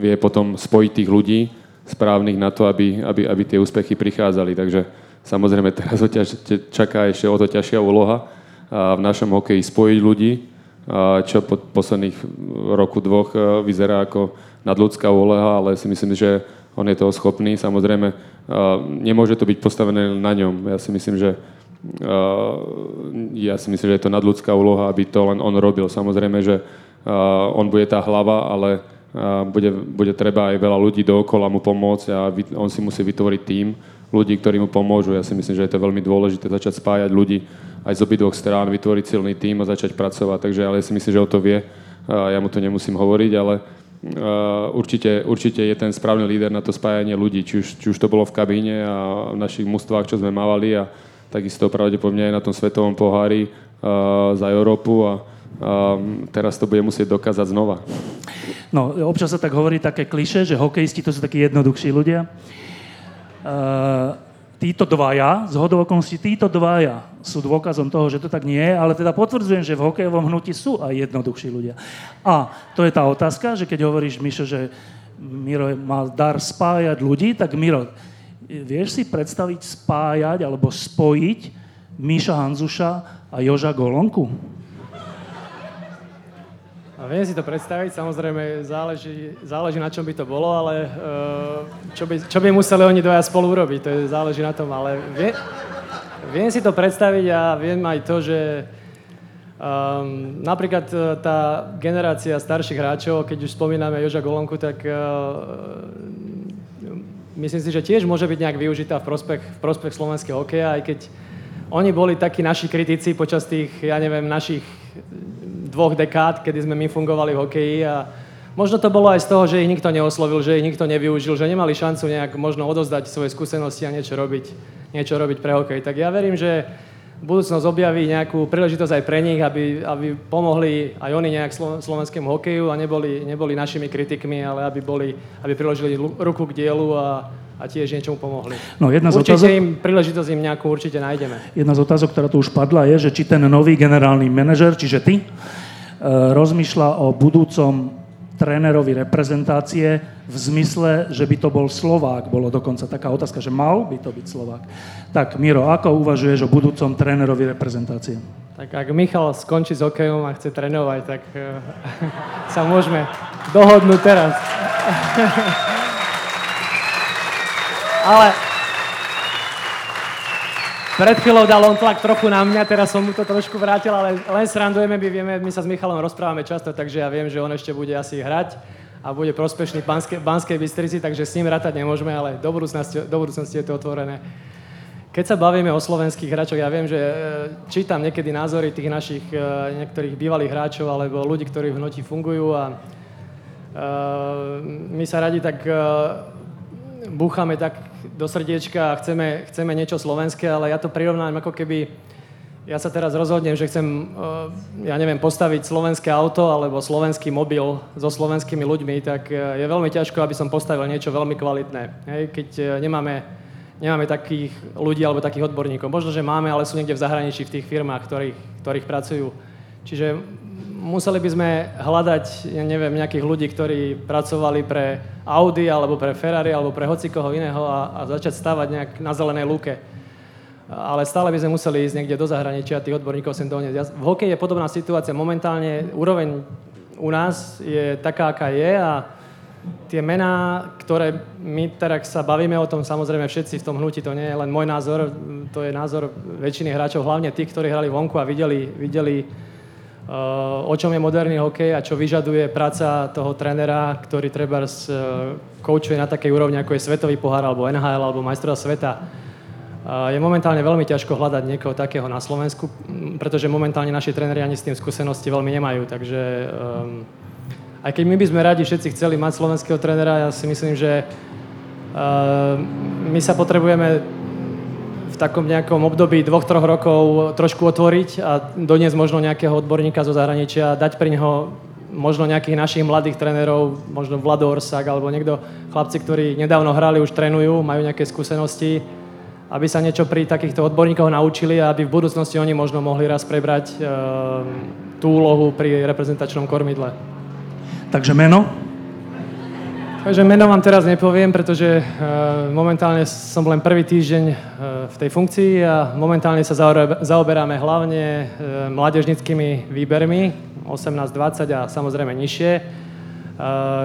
vie potom spojiť tých ľudí správnych na to, aby, aby, aby tie úspechy prichádzali. Takže samozrejme teraz ho ťaž, čaká ešte o to ťažšia úloha v našom hokeji spojiť ľudí, čo po posledných roku, dvoch vyzerá ako nadľudská úloha, ale si myslím, že on je toho schopný. Samozrejme, nemôže to byť postavené na ňom. Ja si myslím, že ja si myslím, že je to nadľudská úloha, aby to len on robil. Samozrejme, že on bude tá hlava, ale bude, bude treba aj veľa ľudí dookola mu pomôcť a on si musí vytvoriť tým ľudí, ktorí mu pomôžu. Ja si myslím, že je to veľmi dôležité začať spájať ľudí aj z obidvoch strán, vytvoriť silný tým a začať pracovať. Takže ale ja si myslím, že o to vie. Ja mu to nemusím hovoriť, ale určite, určite je ten správny líder na to spájanie ľudí, či už, či už to bolo v kabíne a v našich mústvách, čo sme mávali a takisto pravdepodobne aj na tom svetovom pohári za Európu a, a teraz to bude musieť dokázať znova. No, občas sa tak hovorí také kliše, že hokejisti to sú takí jednoduchší ľudia. Uh, títo dvaja, z hodovokonosti títo dvaja sú dôkazom toho, že to tak nie je, ale teda potvrdzujem, že v hokejovom hnutí sú aj jednoduchší ľudia. A to je tá otázka, že keď hovoríš, Mišo, že Miro má dar spájať ľudí, tak Miro, vieš si predstaviť spájať alebo spojiť Miša Hanzuša a Joža Golonku? Viem si to predstaviť, samozrejme záleží, záleží na čom by to bolo, ale uh, čo, by, čo by museli oni dvaja spolu urobiť, to je, záleží na tom, ale vie, viem si to predstaviť a viem aj to, že um, napríklad e, tá generácia starších hráčov, keď už spomíname Joža Golonku, tak uh, myslím si, že tiež môže byť nejak využitá v prospech, v prospech slovenského hokeja, aj keď oni boli takí naši kritici počas tých, ja neviem, našich dvoch dekád, kedy sme my fungovali v hokeji a možno to bolo aj z toho, že ich nikto neoslovil, že ich nikto nevyužil, že nemali šancu nejak možno odozdať svoje skúsenosti a niečo robiť, niečo robiť pre hokej. Tak ja verím, že budúcnosť objaví nejakú príležitosť aj pre nich, aby, aby pomohli aj oni nejak slovenskému hokeju a neboli, neboli našimi kritikmi, ale aby, boli, aby priložili ruku k dielu a, a tiež niečomu pomohli. No, jedna z určite otázok, im, príležitosť im nejakú určite nájdeme. Jedna z otázok, ktorá tu už padla, je, že či ten nový generálny manažer, čiže ty, E, rozmýšľa o budúcom trénerovi reprezentácie v zmysle, že by to bol Slovák. Bolo dokonca taká otázka, že mal by to byť Slovák. Tak, Miro, ako uvažuješ o budúcom trénerovi reprezentácie? Tak ak Michal skončí s hokejom a chce trénovať, tak uh, [LAUGHS] sa môžeme dohodnúť teraz. [LAUGHS] Ale pred chvíľou dal on tlak trochu na mňa, teraz som mu to trošku vrátil, ale len srandujeme, my, vieme, my sa s Michalom rozprávame často, takže ja viem, že on ešte bude asi hrať a bude prospešný v Banskej, Bystrici, takže s ním rátať nemôžeme, ale do budúcnosti, do budúcnosti je to otvorené. Keď sa bavíme o slovenských hráčoch, ja viem, že e, čítam niekedy názory tých našich e, niektorých bývalých hráčov alebo ľudí, ktorí v hnutí fungujú a uh, my sa radi tak uh, búchame tak do srdiečka a chceme, chceme niečo slovenské, ale ja to prirovnám ako keby ja sa teraz rozhodnem, že chcem, ja neviem, postaviť slovenské auto alebo slovenský mobil so slovenskými ľuďmi, tak je veľmi ťažko, aby som postavil niečo veľmi kvalitné. Hej, keď nemáme, nemáme takých ľudí alebo takých odborníkov. Možno, že máme, ale sú niekde v zahraničí v tých firmách, ktorých, ktorých pracujú. Čiže museli by sme hľadať, ja neviem, nejakých ľudí, ktorí pracovali pre Audi, alebo pre Ferrari, alebo pre hocikoho iného a, a začať stavať nejak na zelenej lúke. Ale stále by sme museli ísť niekde do zahraničia a tých odborníkov sem doniesť. V hokeji je podobná situácia. Momentálne úroveň u nás je taká, aká je a tie mená, ktoré my teraz sa bavíme o tom, samozrejme všetci v tom hnutí, to nie je len môj názor, to je názor väčšiny hráčov, hlavne tých, ktorí hrali vonku a videli, videli o čom je moderný hokej a čo vyžaduje práca toho trénera, ktorý treba koučuje na takej úrovni, ako je Svetový pohár, alebo NHL, alebo majstrova sveta. Je momentálne veľmi ťažko hľadať niekoho takého na Slovensku, pretože momentálne naši tréneri ani s tým skúsenosti veľmi nemajú, takže aj keď my by sme radi všetci chceli mať slovenského trénera, ja si myslím, že uh, my sa potrebujeme takom nejakom období dvoch, troch rokov trošku otvoriť a doniesť možno nejakého odborníka zo zahraničia, dať pri neho možno nejakých našich mladých trénerov, možno Vlado Orsak alebo niekto, chlapci, ktorí nedávno hrali, už trénujú, majú nejaké skúsenosti, aby sa niečo pri takýchto odborníkoch naučili a aby v budúcnosti oni možno mohli raz prebrať e, tú úlohu pri reprezentačnom kormidle. Takže meno? Takže meno vám teraz nepoviem, pretože uh, momentálne som len prvý týždeň uh, v tej funkcii a momentálne sa zaoberáme hlavne uh, mládežnickými výbermi 18-20 a samozrejme nižšie.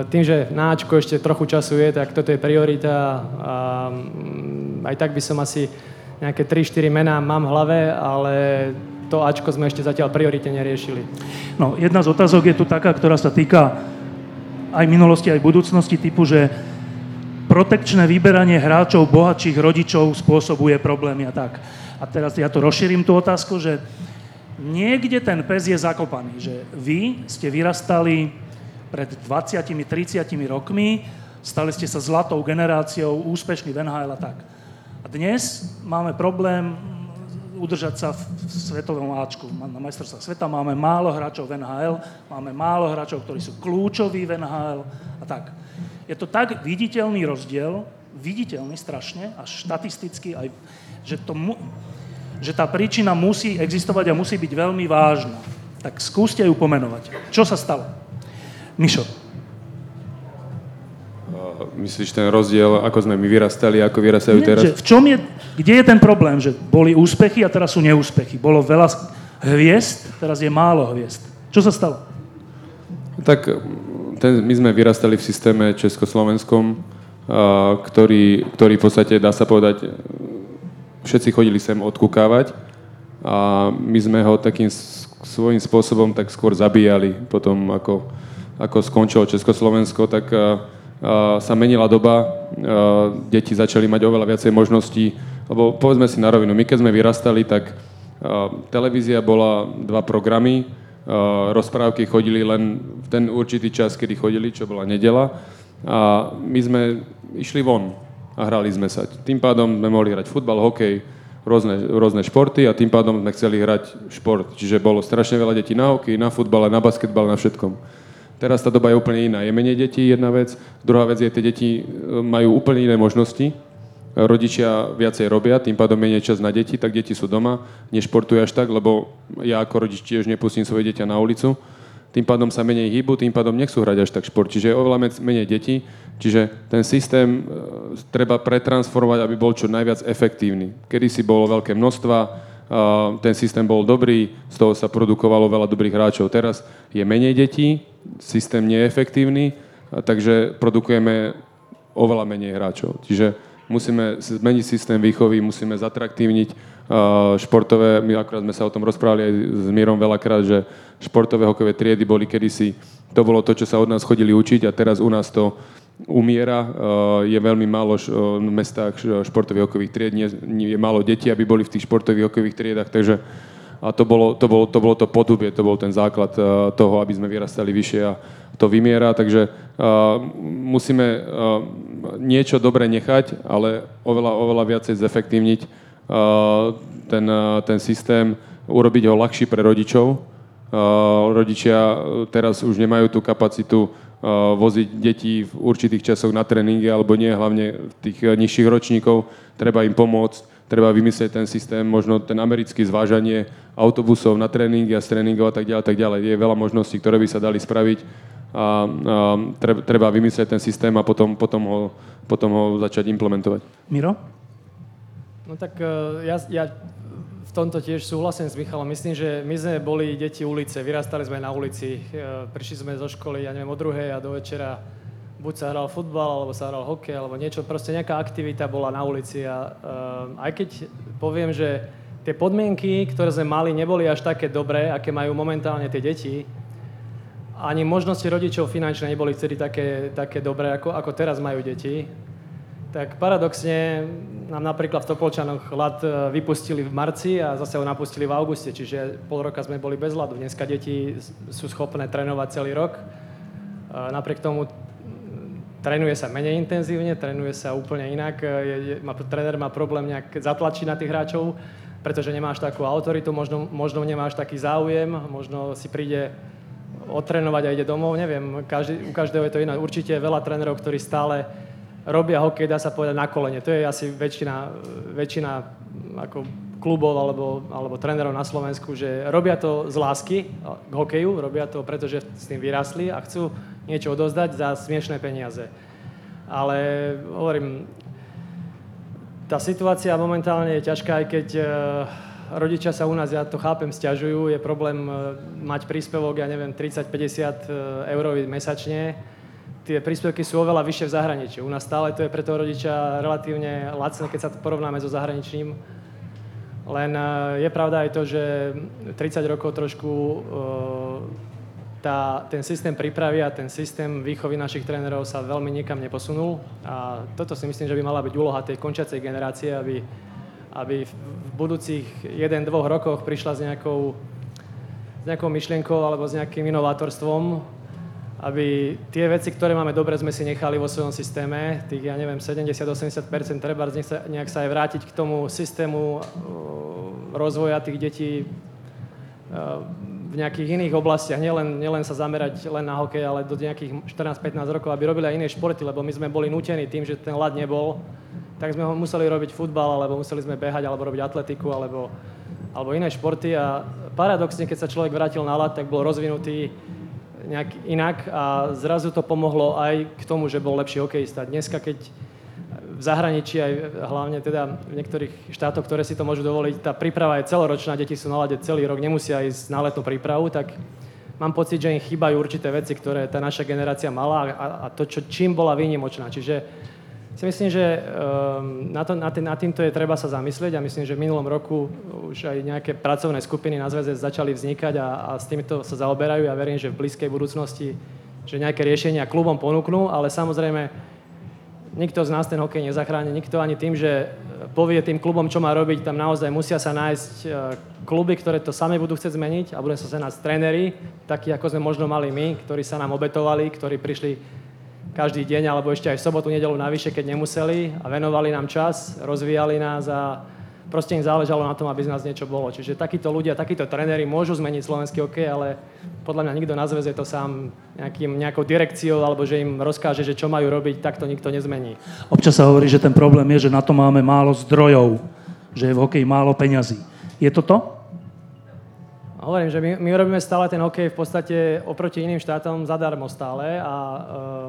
Tým, že na Ačko ešte trochu času je, tak toto je priorita a um, aj tak by som asi nejaké 3-4 mená mám v hlave, ale to Ačko sme ešte zatiaľ priorite neriešili. No, jedna z otázok je tu taká, ktorá sa týka aj minulosti, aj budúcnosti typu, že protekčné vyberanie hráčov bohatších rodičov spôsobuje problémy a tak. A teraz ja to rozšírim tú otázku, že niekde ten pes je zakopaný, že vy ste vyrastali pred 20-30 rokmi, stali ste sa zlatou generáciou, úspešný v NHL a tak. A dnes máme problém udržať sa v svetovom Ačku. Na majstrovstvách sveta máme málo hráčov v NHL, máme málo hráčov, ktorí sú kľúčoví v NHL a tak. Je to tak viditeľný rozdiel, viditeľný strašne, až štatisticky, aj, že, to mu, že tá príčina musí existovať a musí byť veľmi vážna. Tak skúste ju pomenovať. Čo sa stalo? Mišo. Myslíš ten rozdiel, ako sme my vyrastali, ako vyrastajú Nie, teraz? Že v čom je, kde je ten problém? Že boli úspechy a teraz sú neúspechy. Bolo veľa hviezd, teraz je málo hviezd. Čo sa stalo? Tak ten, my sme vyrastali v systéme československom, a, ktorý, ktorý v podstate, dá sa povedať, všetci chodili sem odkúkávať a my sme ho takým svojím spôsobom tak skôr zabíjali potom, ako, ako skončilo Československo, tak sa menila doba, deti začali mať oveľa viacej možností, lebo povedzme si na rovinu, my keď sme vyrastali, tak televízia bola dva programy, rozprávky chodili len v ten určitý čas, kedy chodili, čo bola nedela a my sme išli von a hrali sme sa. Tým pádom sme mohli hrať futbal, hokej, rôzne, rôzne športy a tým pádom sme chceli hrať šport. Čiže bolo strašne veľa detí na hokej, na futbale, na basketbal, na všetkom. Teraz tá doba je úplne iná. Je menej detí, jedna vec. Druhá vec je, tie deti e, majú úplne iné možnosti. Rodičia viacej robia, tým pádom menej čas na deti, tak deti sú doma. Nešportujú až tak, lebo ja ako rodič tiež nepustím svoje dieťa na ulicu. Tým pádom sa menej hýbu, tým pádom nechcú hrať až tak šport. Čiže je oveľa menej detí. Čiže ten systém e, treba pretransformovať, aby bol čo najviac efektívny. Kedy si bolo veľké množstva, ten systém bol dobrý, z toho sa produkovalo veľa dobrých hráčov. Teraz je menej detí, systém nie je efektívny, takže produkujeme oveľa menej hráčov. Čiže musíme zmeniť systém výchovy, musíme zatraktívniť športové, my akorát sme sa o tom rozprávali aj s Mírom veľakrát, že športové hokové triedy boli kedysi, to bolo to, čo sa od nás chodili učiť a teraz u nás to umiera. Je veľmi málo v mestách športových hokejových tried, je málo detí, aby boli v tých športových hokejových triedach, takže a to bolo to, bolo, to, bolo to podubie, to bol ten základ toho, aby sme vyrastali vyššie a to vymiera, takže musíme niečo dobre nechať, ale oveľa, oveľa viacej zefektívniť ten, ten systém, urobiť ho ľahší pre rodičov. Rodičia teraz už nemajú tú kapacitu voziť deti v určitých časoch na tréningy alebo nie, hlavne v tých nižších ročníkov. Treba im pomôcť treba vymyslieť ten systém, možno ten americký zvážanie autobusov na tréningy a z tréningov a tak ďalej, tak ďalej. Je veľa možností, ktoré by sa dali spraviť a, a treba, vymyslieť ten systém a potom, potom, ho, potom ho začať implementovať. Miro? No tak e, ja, ja v tomto tiež súhlasím s Michalom. Myslím, že my sme boli deti ulice, vyrastali sme na ulici, e, prišli sme zo školy, ja neviem, o druhej a do večera buď sa hral futbal, alebo sa hral hokej, alebo niečo, proste nejaká aktivita bola na ulici a uh, aj keď poviem, že tie podmienky, ktoré sme mali, neboli až také dobré, aké majú momentálne tie deti, ani možnosti rodičov finančne neboli vtedy také, také dobré, ako, ako teraz majú deti, tak paradoxne nám napríklad v Topolčanoch ľad e, vypustili v marci a zase ho napustili v auguste, čiže pol roka sme boli bez ľadu. Dneska deti sú schopné trénovať celý rok. Napriek tomu trénuje sa menej intenzívne, trénuje sa úplne inak. Je, je, má, tréner má problém nejak zatlačiť na tých hráčov, pretože nemáš takú autoritu, možno, možno nemáš taký záujem, možno si príde otrénovať a ide domov, neviem, každý, u každého je to iné. Určite je veľa trénerov, ktorí stále robia hokej, dá sa povedať, na kolene. To je asi väčšina, väčšina ako klubov alebo, alebo trénerov na Slovensku, že robia to z lásky k hokeju, robia to, pretože s tým vyrastli a chcú niečo odozdať za smiešné peniaze. Ale hovorím, tá situácia momentálne je ťažká, aj keď uh, rodičia sa u nás, ja to chápem, stiažujú, je problém uh, mať príspevok, ja neviem, 30-50 uh, eur mesačne. Tie príspevky sú oveľa vyššie v zahraničí. U nás stále to je pre toho rodiča relatívne lacné, keď sa to porovnáme so zahraničím. Len je pravda aj to, že 30 rokov trošku tá, ten systém prípravy a ten systém výchovy našich trénerov sa veľmi nikam neposunul. A toto si myslím, že by mala byť úloha tej končiacej generácie, aby, aby v budúcich jeden, dvoch rokoch prišla s nejakou, s nejakou myšlienkou alebo s nejakým inovátorstvom, aby tie veci, ktoré máme dobre, sme si nechali vo svojom systéme, tých, ja neviem, 70-80%, treba sa, nejak sa aj vrátiť k tomu systému uh, rozvoja tých detí, uh, v nejakých iných oblastiach, nielen, nielen sa zamerať len na hokej, ale do nejakých 14-15 rokov, aby robili aj iné športy, lebo my sme boli nutení tým, že ten ľad nebol, tak sme ho museli robiť futbal, alebo museli sme behať, alebo robiť atletiku, alebo, alebo iné športy. A paradoxne, keď sa človek vrátil na ľad, tak bol rozvinutý nejak inak a zrazu to pomohlo aj k tomu, že bol lepší hokejista. Dneska, keď v zahraničí, aj hlavne teda v niektorých štátoch, ktoré si to môžu dovoliť, tá príprava je celoročná, deti sú na lade celý rok, nemusia ísť na letnú prípravu, tak mám pocit, že im chýbajú určité veci, ktoré tá naša generácia mala a, a to, čo, čím bola výnimočná. Čiže si myslím, že um, na, to, na, tým, na týmto je treba sa zamyslieť a myslím, že v minulom roku už aj nejaké pracovné skupiny na zväze začali vznikať a, a s týmto sa zaoberajú. Ja verím, že v blízkej budúcnosti že nejaké riešenia klubom ponúknú, ale samozrejme nikto z nás ten hokej nezachráni, nikto ani tým, že povie tým klubom, čo má robiť, tam naozaj musia sa nájsť e, kluby, ktoré to sami budú chcieť zmeniť a budú sa nás tréneri, takí ako sme možno mali my, ktorí sa nám obetovali, ktorí prišli každý deň alebo ešte aj v sobotu, nedelu navyše, keď nemuseli a venovali nám čas, rozvíjali nás a proste im záležalo na tom, aby z nás niečo bolo. Čiže takíto ľudia, takíto tréneri môžu zmeniť slovenský hokej, ale podľa mňa nikto na zväze to sám nejakým, nejakou direkciou alebo že im rozkáže, že čo majú robiť, tak to nikto nezmení. Občas sa hovorí, že ten problém je, že na to máme málo zdrojov, že je v hokeji málo peňazí. Je to to? Hovorím, že my, my robíme stále ten hokej v podstate oproti iným štátom zadarmo stále a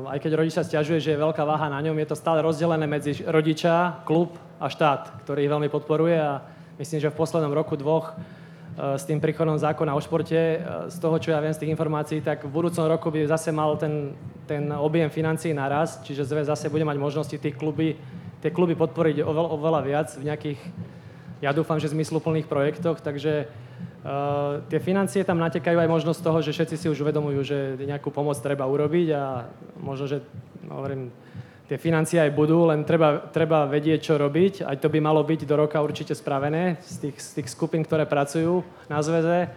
uh, aj keď rodič sa stiažuje, že je veľká váha na ňom, je to stále rozdelené medzi rodiča, klub a štát, ktorý ich veľmi podporuje a myslím, že v poslednom roku, dvoch uh, s tým príchodom zákona o športe, uh, z toho, čo ja viem z tých informácií, tak v budúcom roku by zase mal ten, ten objem financií naraz, čiže zase bude mať možnosti tých kluby, tie kluby podporiť oveľa, oveľa viac v nejakých, ja dúfam, že zmysluplných projektoch, takže Uh, tie financie tam natekajú aj možnosť toho, že všetci si už uvedomujú, že nejakú pomoc treba urobiť a možno, že hovorím, tie financie aj budú, len treba, treba vedieť, čo robiť. Aj to by malo byť do roka určite spravené z tých, z tých skupín, ktoré pracujú na zväze.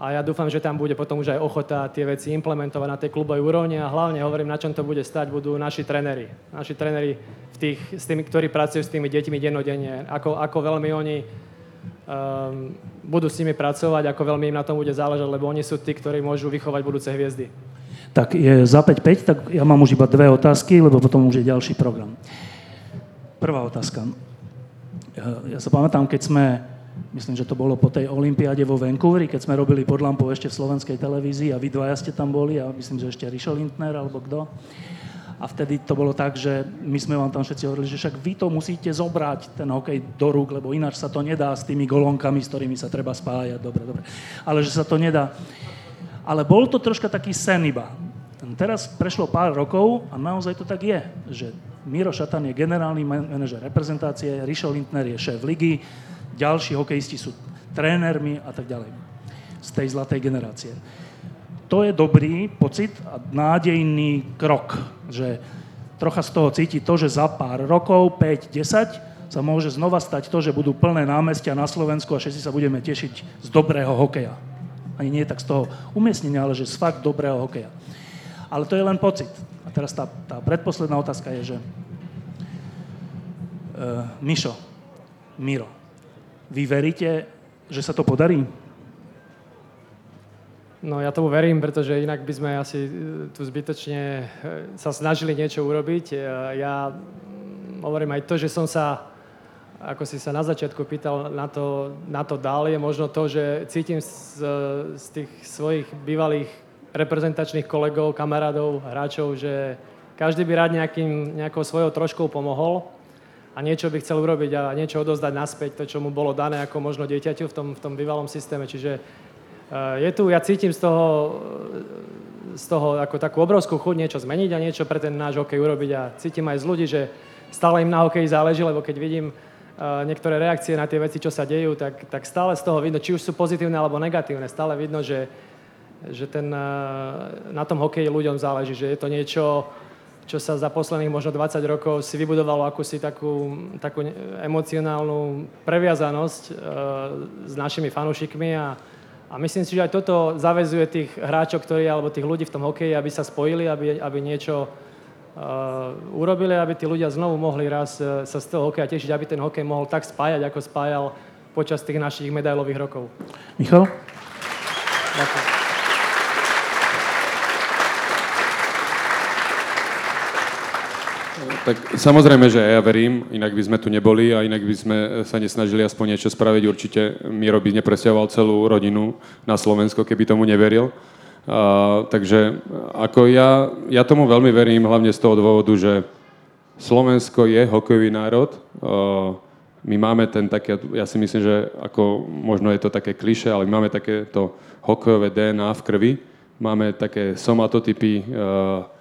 A ja dúfam, že tam bude potom už aj ochota tie veci implementovať na tej klubovej úrovni a hlavne hovorím, na čom to bude stať, budú naši trenery. Naši trenery v tých, s tými, ktorí pracujú s tými deťmi dennodenne. Ako, ako veľmi oni um, budú s nimi pracovať, ako veľmi im na tom bude záležať, lebo oni sú tí, ktorí môžu vychovať budúce hviezdy. Tak je za 5-5, tak ja mám už iba dve otázky, lebo potom už je ďalší program. Prvá otázka. Ja sa pamätám, keď sme, myslím, že to bolo po tej olympiáde vo Vancouveri, keď sme robili pod lampou ešte v slovenskej televízii a vy dvaja ste tam boli a myslím, že ešte Rišo Lindner alebo kto. A vtedy to bolo tak, že my sme vám tam všetci hovorili, že však vy to musíte zobrať, ten hokej do rúk, lebo ináč sa to nedá s tými golónkami, s ktorými sa treba spájať. Dobre, dobre. Ale že sa to nedá. Ale bol to troška taký sen iba. Teraz prešlo pár rokov a naozaj to tak je, že Miro Šatan je generálny manažer reprezentácie, Rišo Lindner je šéf ligy, ďalší hokejisti sú trénermi a tak ďalej z tej zlatej generácie to je dobrý pocit a nádejný krok, že trocha z toho cíti to, že za pár rokov, 5-10, sa môže znova stať to, že budú plné námestia na Slovensku a všetci sa budeme tešiť z dobrého hokeja. Ani nie tak z toho umiestnenia, ale že z fakt dobrého hokeja. Ale to je len pocit. A teraz tá, tá predposledná otázka je, že uh, Mišo, Miro, vy veríte, že sa to podarí? No ja tomu verím, pretože inak by sme asi e, tu zbytočne e, sa snažili niečo urobiť. E, ja hovorím aj to, že som sa, ako si sa na začiatku pýtal, na to, na to dal, je možno to, že cítim z, z tých svojich bývalých reprezentačných kolegov, kamarádov, hráčov, že každý by rád nejakým, nejakou svojou troškou pomohol a niečo by chcel urobiť a niečo odozdať naspäť, to, čo mu bolo dané ako možno dieťaťu v tom, v tom bývalom systéme. Čiže je tu, ja cítim z toho, z toho ako takú obrovskú chuť niečo zmeniť a niečo pre ten náš hokej urobiť. A cítim aj z ľudí, že stále im na hokeji záleží, lebo keď vidím uh, niektoré reakcie na tie veci, čo sa dejú, tak, tak stále z toho vidno, či už sú pozitívne alebo negatívne, stále vidno, že, že ten, na tom hokeji ľuďom záleží, že je to niečo, čo sa za posledných možno 20 rokov si vybudovalo akúsi takú, takú emocionálnu previazanosť uh, s našimi fanúšikmi a, a myslím si, že aj toto zavezuje tých hráčov, ktorí, alebo tých ľudí v tom hokeji, aby sa spojili, aby, aby niečo uh, urobili, aby tí ľudia znovu mohli raz uh, sa z toho hokeja tešiť, aby ten hokej mohol tak spájať, ako spájal počas tých našich medailových rokov. Michal? Ďakujem. Tak samozrejme, že ja verím, inak by sme tu neboli a inak by sme sa nesnažili aspoň niečo spraviť. Určite Miro by nepresťahoval celú rodinu na Slovensko, keby tomu neveril. Uh, takže ako ja, ja tomu veľmi verím, hlavne z toho dôvodu, že Slovensko je hokejový národ. Uh, my máme ten také, ja si myslím, že ako možno je to také kliše, ale my máme takéto hokejové DNA v krvi. Máme také somatotypy uh,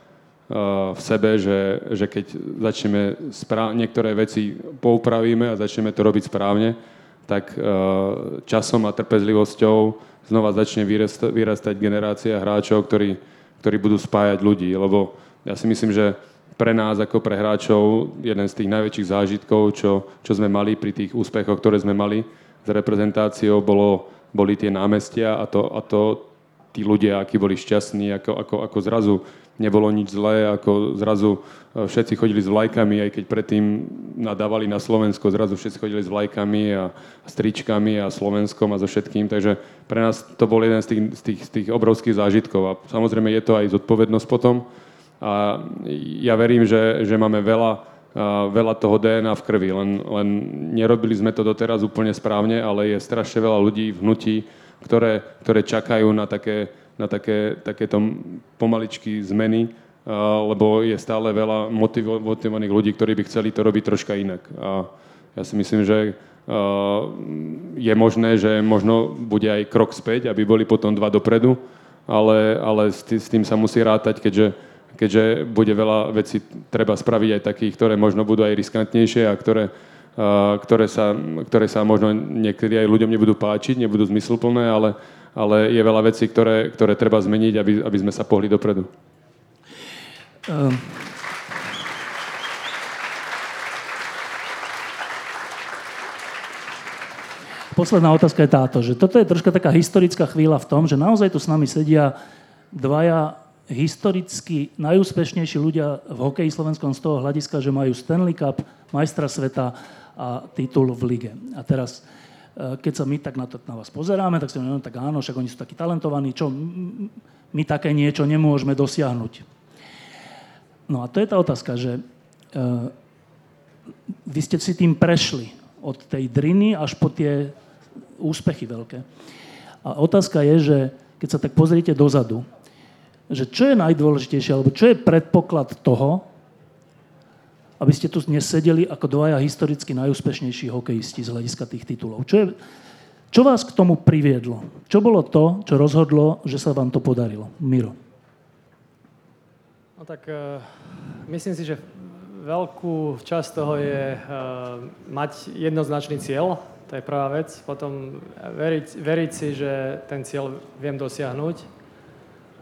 v sebe, že, že keď začneme správ- niektoré veci poupravíme a začneme to robiť správne, tak časom a trpezlivosťou znova začne vyrastať, generácia hráčov, ktorí, ktorí budú spájať ľudí. Lebo ja si myslím, že pre nás ako pre hráčov jeden z tých najväčších zážitkov, čo, čo sme mali pri tých úspechoch, ktoré sme mali s reprezentáciou, bolo, boli tie námestia a to, a to tí ľudia, akí boli šťastní, ako, ako, ako zrazu nebolo nič zlé, ako zrazu e, všetci chodili s vlajkami, aj keď predtým nadávali na Slovensko, zrazu všetci chodili s vlajkami a stričkami a Slovenskom a so všetkým, takže pre nás to bol jeden z tých, z tých, z tých obrovských zážitkov. A samozrejme je to aj zodpovednosť potom. A ja verím, že, že máme veľa, veľa toho DNA v krvi, len, len nerobili sme to doteraz úplne správne, ale je strašne veľa ľudí v hnutí, ktoré, ktoré čakajú na také na také, takéto pomaličky zmeny, lebo je stále veľa motivovaných ľudí, ktorí by chceli to robiť troška inak. A ja si myslím, že je možné, že možno bude aj krok späť, aby boli potom dva dopredu, ale, ale s tým sa musí rátať, keďže, keďže bude veľa vecí treba spraviť aj takých, ktoré možno budú aj riskantnejšie a ktoré, ktoré, sa, ktoré sa možno niekedy aj ľuďom nebudú páčiť, nebudú zmysluplné, ale, ale je veľa vecí, ktoré, ktoré treba zmeniť, aby, aby sme sa pohli dopredu. Um. Posledná otázka je táto, že toto je troška taká historická chvíľa v tom, že naozaj tu s nami sedia dvaja historicky najúspešnejší ľudia v hokeji slovenskom z toho hľadiska, že majú Stanley Cup, majstra sveta a titul v lige. A teraz keď sa my tak na, na vás pozeráme, tak si no, tak áno, však oni sú takí talentovaní, čo my také niečo nemôžeme dosiahnuť. No a to je tá otázka, že uh, vy ste si tým prešli od tej driny až po tie úspechy veľké. A otázka je, že keď sa tak pozriete dozadu, že čo je najdôležitejšie, alebo čo je predpoklad toho, aby ste tu dnes sedeli ako dvaja historicky najúspešnejší hokejisti z hľadiska tých titulov. Čo, je, čo vás k tomu priviedlo? Čo bolo to, čo rozhodlo, že sa vám to podarilo? Miro. No tak uh, myslím si, že veľkú časť toho je uh, mať jednoznačný cieľ, to je prvá vec. Potom veriť, veriť si, že ten cieľ viem dosiahnuť.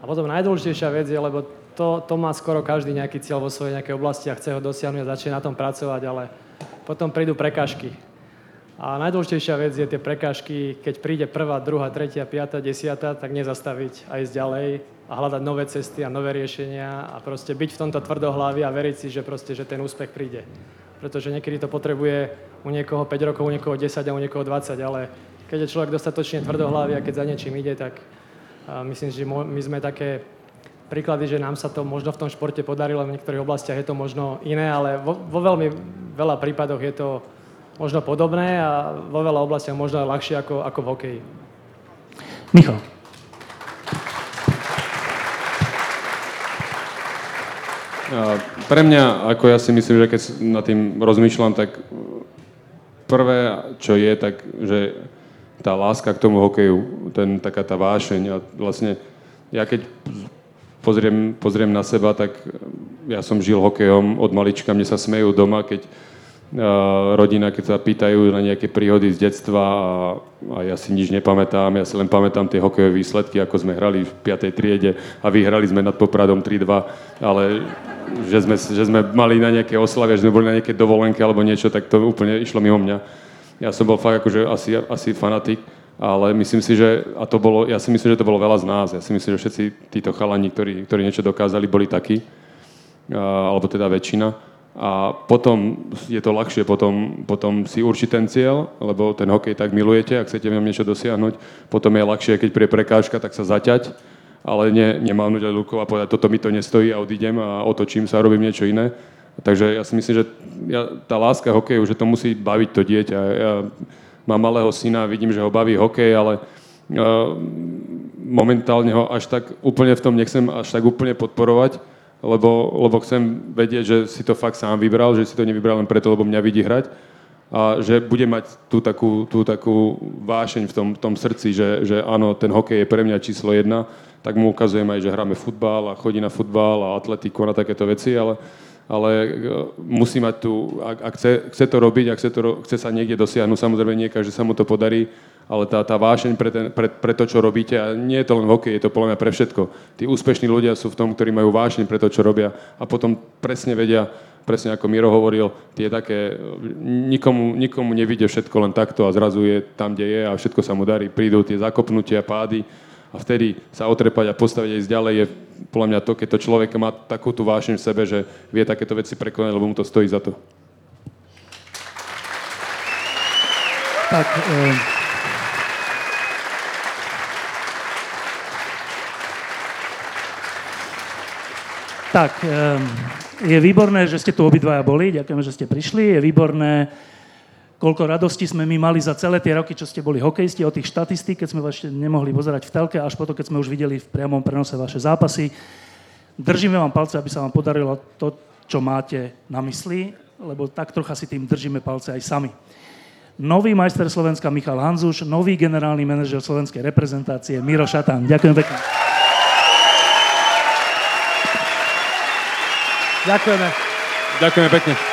A potom najdôležitejšia vec je, lebo to, to má skoro každý nejaký cieľ vo svojej nejakej oblasti a chce ho dosiahnuť a začne na tom pracovať, ale potom prídu prekážky. A najdôležitejšia vec je tie prekážky, keď príde prvá, druhá, tretia, piata, desiata, tak nezastaviť a ísť ďalej a hľadať nové cesty a nové riešenia a proste byť v tomto tvrdohlavy a veriť si, že, proste, že ten úspech príde. Pretože niekedy to potrebuje u niekoho 5 rokov, u niekoho 10 a u niekoho 20, ale keď je človek dostatočne tvrdohlavý a keď za niečím ide, tak myslím, že my sme také príklady, že nám sa to možno v tom športe podarilo, v niektorých oblastiach je to možno iné, ale vo, vo veľmi veľa prípadoch je to možno podobné a vo veľa oblastiach možno aj ľahšie ako, ako v hokeji. Michal. Pre mňa, ako ja si myslím, že keď nad tým rozmýšľam, tak prvé, čo je, tak, že tá láska k tomu hokeju, ten, taká tá vášeň a vlastne ja keď pozriem, pozriem na seba, tak ja som žil hokejom od malička, mne sa smejú doma, keď uh, rodina, keď sa pýtajú na nejaké príhody z detstva a, a ja si nič nepamätám, ja si len pamätám tie hokejové výsledky, ako sme hrali v 5. triede a vyhrali sme nad Popradom 3-2, ale že sme, že sme mali na nejaké oslavy, že sme boli na nejaké dovolenke alebo niečo, tak to úplne išlo mimo mňa. Ja som bol fakt akože asi, asi fanatik ale myslím si, že a to bolo, ja si myslím, že to bolo veľa z nás. Ja si myslím, že všetci títo chalani, ktorí, ktorí niečo dokázali, boli takí, alebo teda väčšina. A potom je to ľahšie potom, potom si určiť ten cieľ, lebo ten hokej tak milujete, ak chcete v ňom niečo dosiahnuť. Potom je ľahšie, keď prie prekážka, tak sa zaťať, ale ne, nemávnuť aj rukou a povedať, toto mi to nestojí a odídem a otočím sa a robím niečo iné. Takže ja si myslím, že ja, tá láska hokeju, že to musí baviť to dieťa. Ja, mám malého syna, vidím, že ho baví hokej, ale uh, momentálne ho až tak úplne v tom nechcem až tak úplne podporovať, lebo, lebo chcem vedieť, že si to fakt sám vybral, že si to nevybral len preto, lebo mňa vidí hrať a že bude mať tú takú, tú takú vášeň v tom, v tom srdci, že, že áno, ten hokej je pre mňa číslo jedna, tak mu ukazujem aj, že hráme futbal a chodí na futbal a atletiku a na takéto veci, ale ale e, musí mať tu, ak, ak chce, chce to robiť, ak chce, to, chce sa niekde dosiahnuť, samozrejme nie každý sa mu to podarí, ale tá, tá vášeň pre, ten, pre, pre to, čo robíte, a nie je to len v hokeji, je to podľa mňa pre všetko. Tí úspešní ľudia sú v tom, ktorí majú vášeň pre to, čo robia a potom presne vedia, presne ako Miro hovoril, tie také, nikomu, nikomu nevidie všetko len takto a zrazu je tam, kde je a všetko sa mu darí. Prídu tie zakopnutia, pády a vtedy sa otrepať a postaviť aj ďalej je podľa mňa to, keď to človek má takú tú vášeň v sebe, že vie takéto veci prekonať, lebo mu to stojí za to. Tak, e... tak e... je výborné, že ste tu obidvaja boli. Ďakujeme, že ste prišli. Je výborné, koľko radosti sme my mali za celé tie roky, čo ste boli hokejisti, o tých štatistík, keď sme vás ešte nemohli pozerať v telke, až potom, keď sme už videli v priamom prenose vaše zápasy. Držíme vám palce, aby sa vám podarilo to, čo máte na mysli, lebo tak trocha si tým držíme palce aj sami. Nový majster Slovenska Michal Hanzuš, nový generálny manažer slovenskej reprezentácie Miro Šatán. Ďakujem pekne. Ďakujeme. Ďakujeme pekne.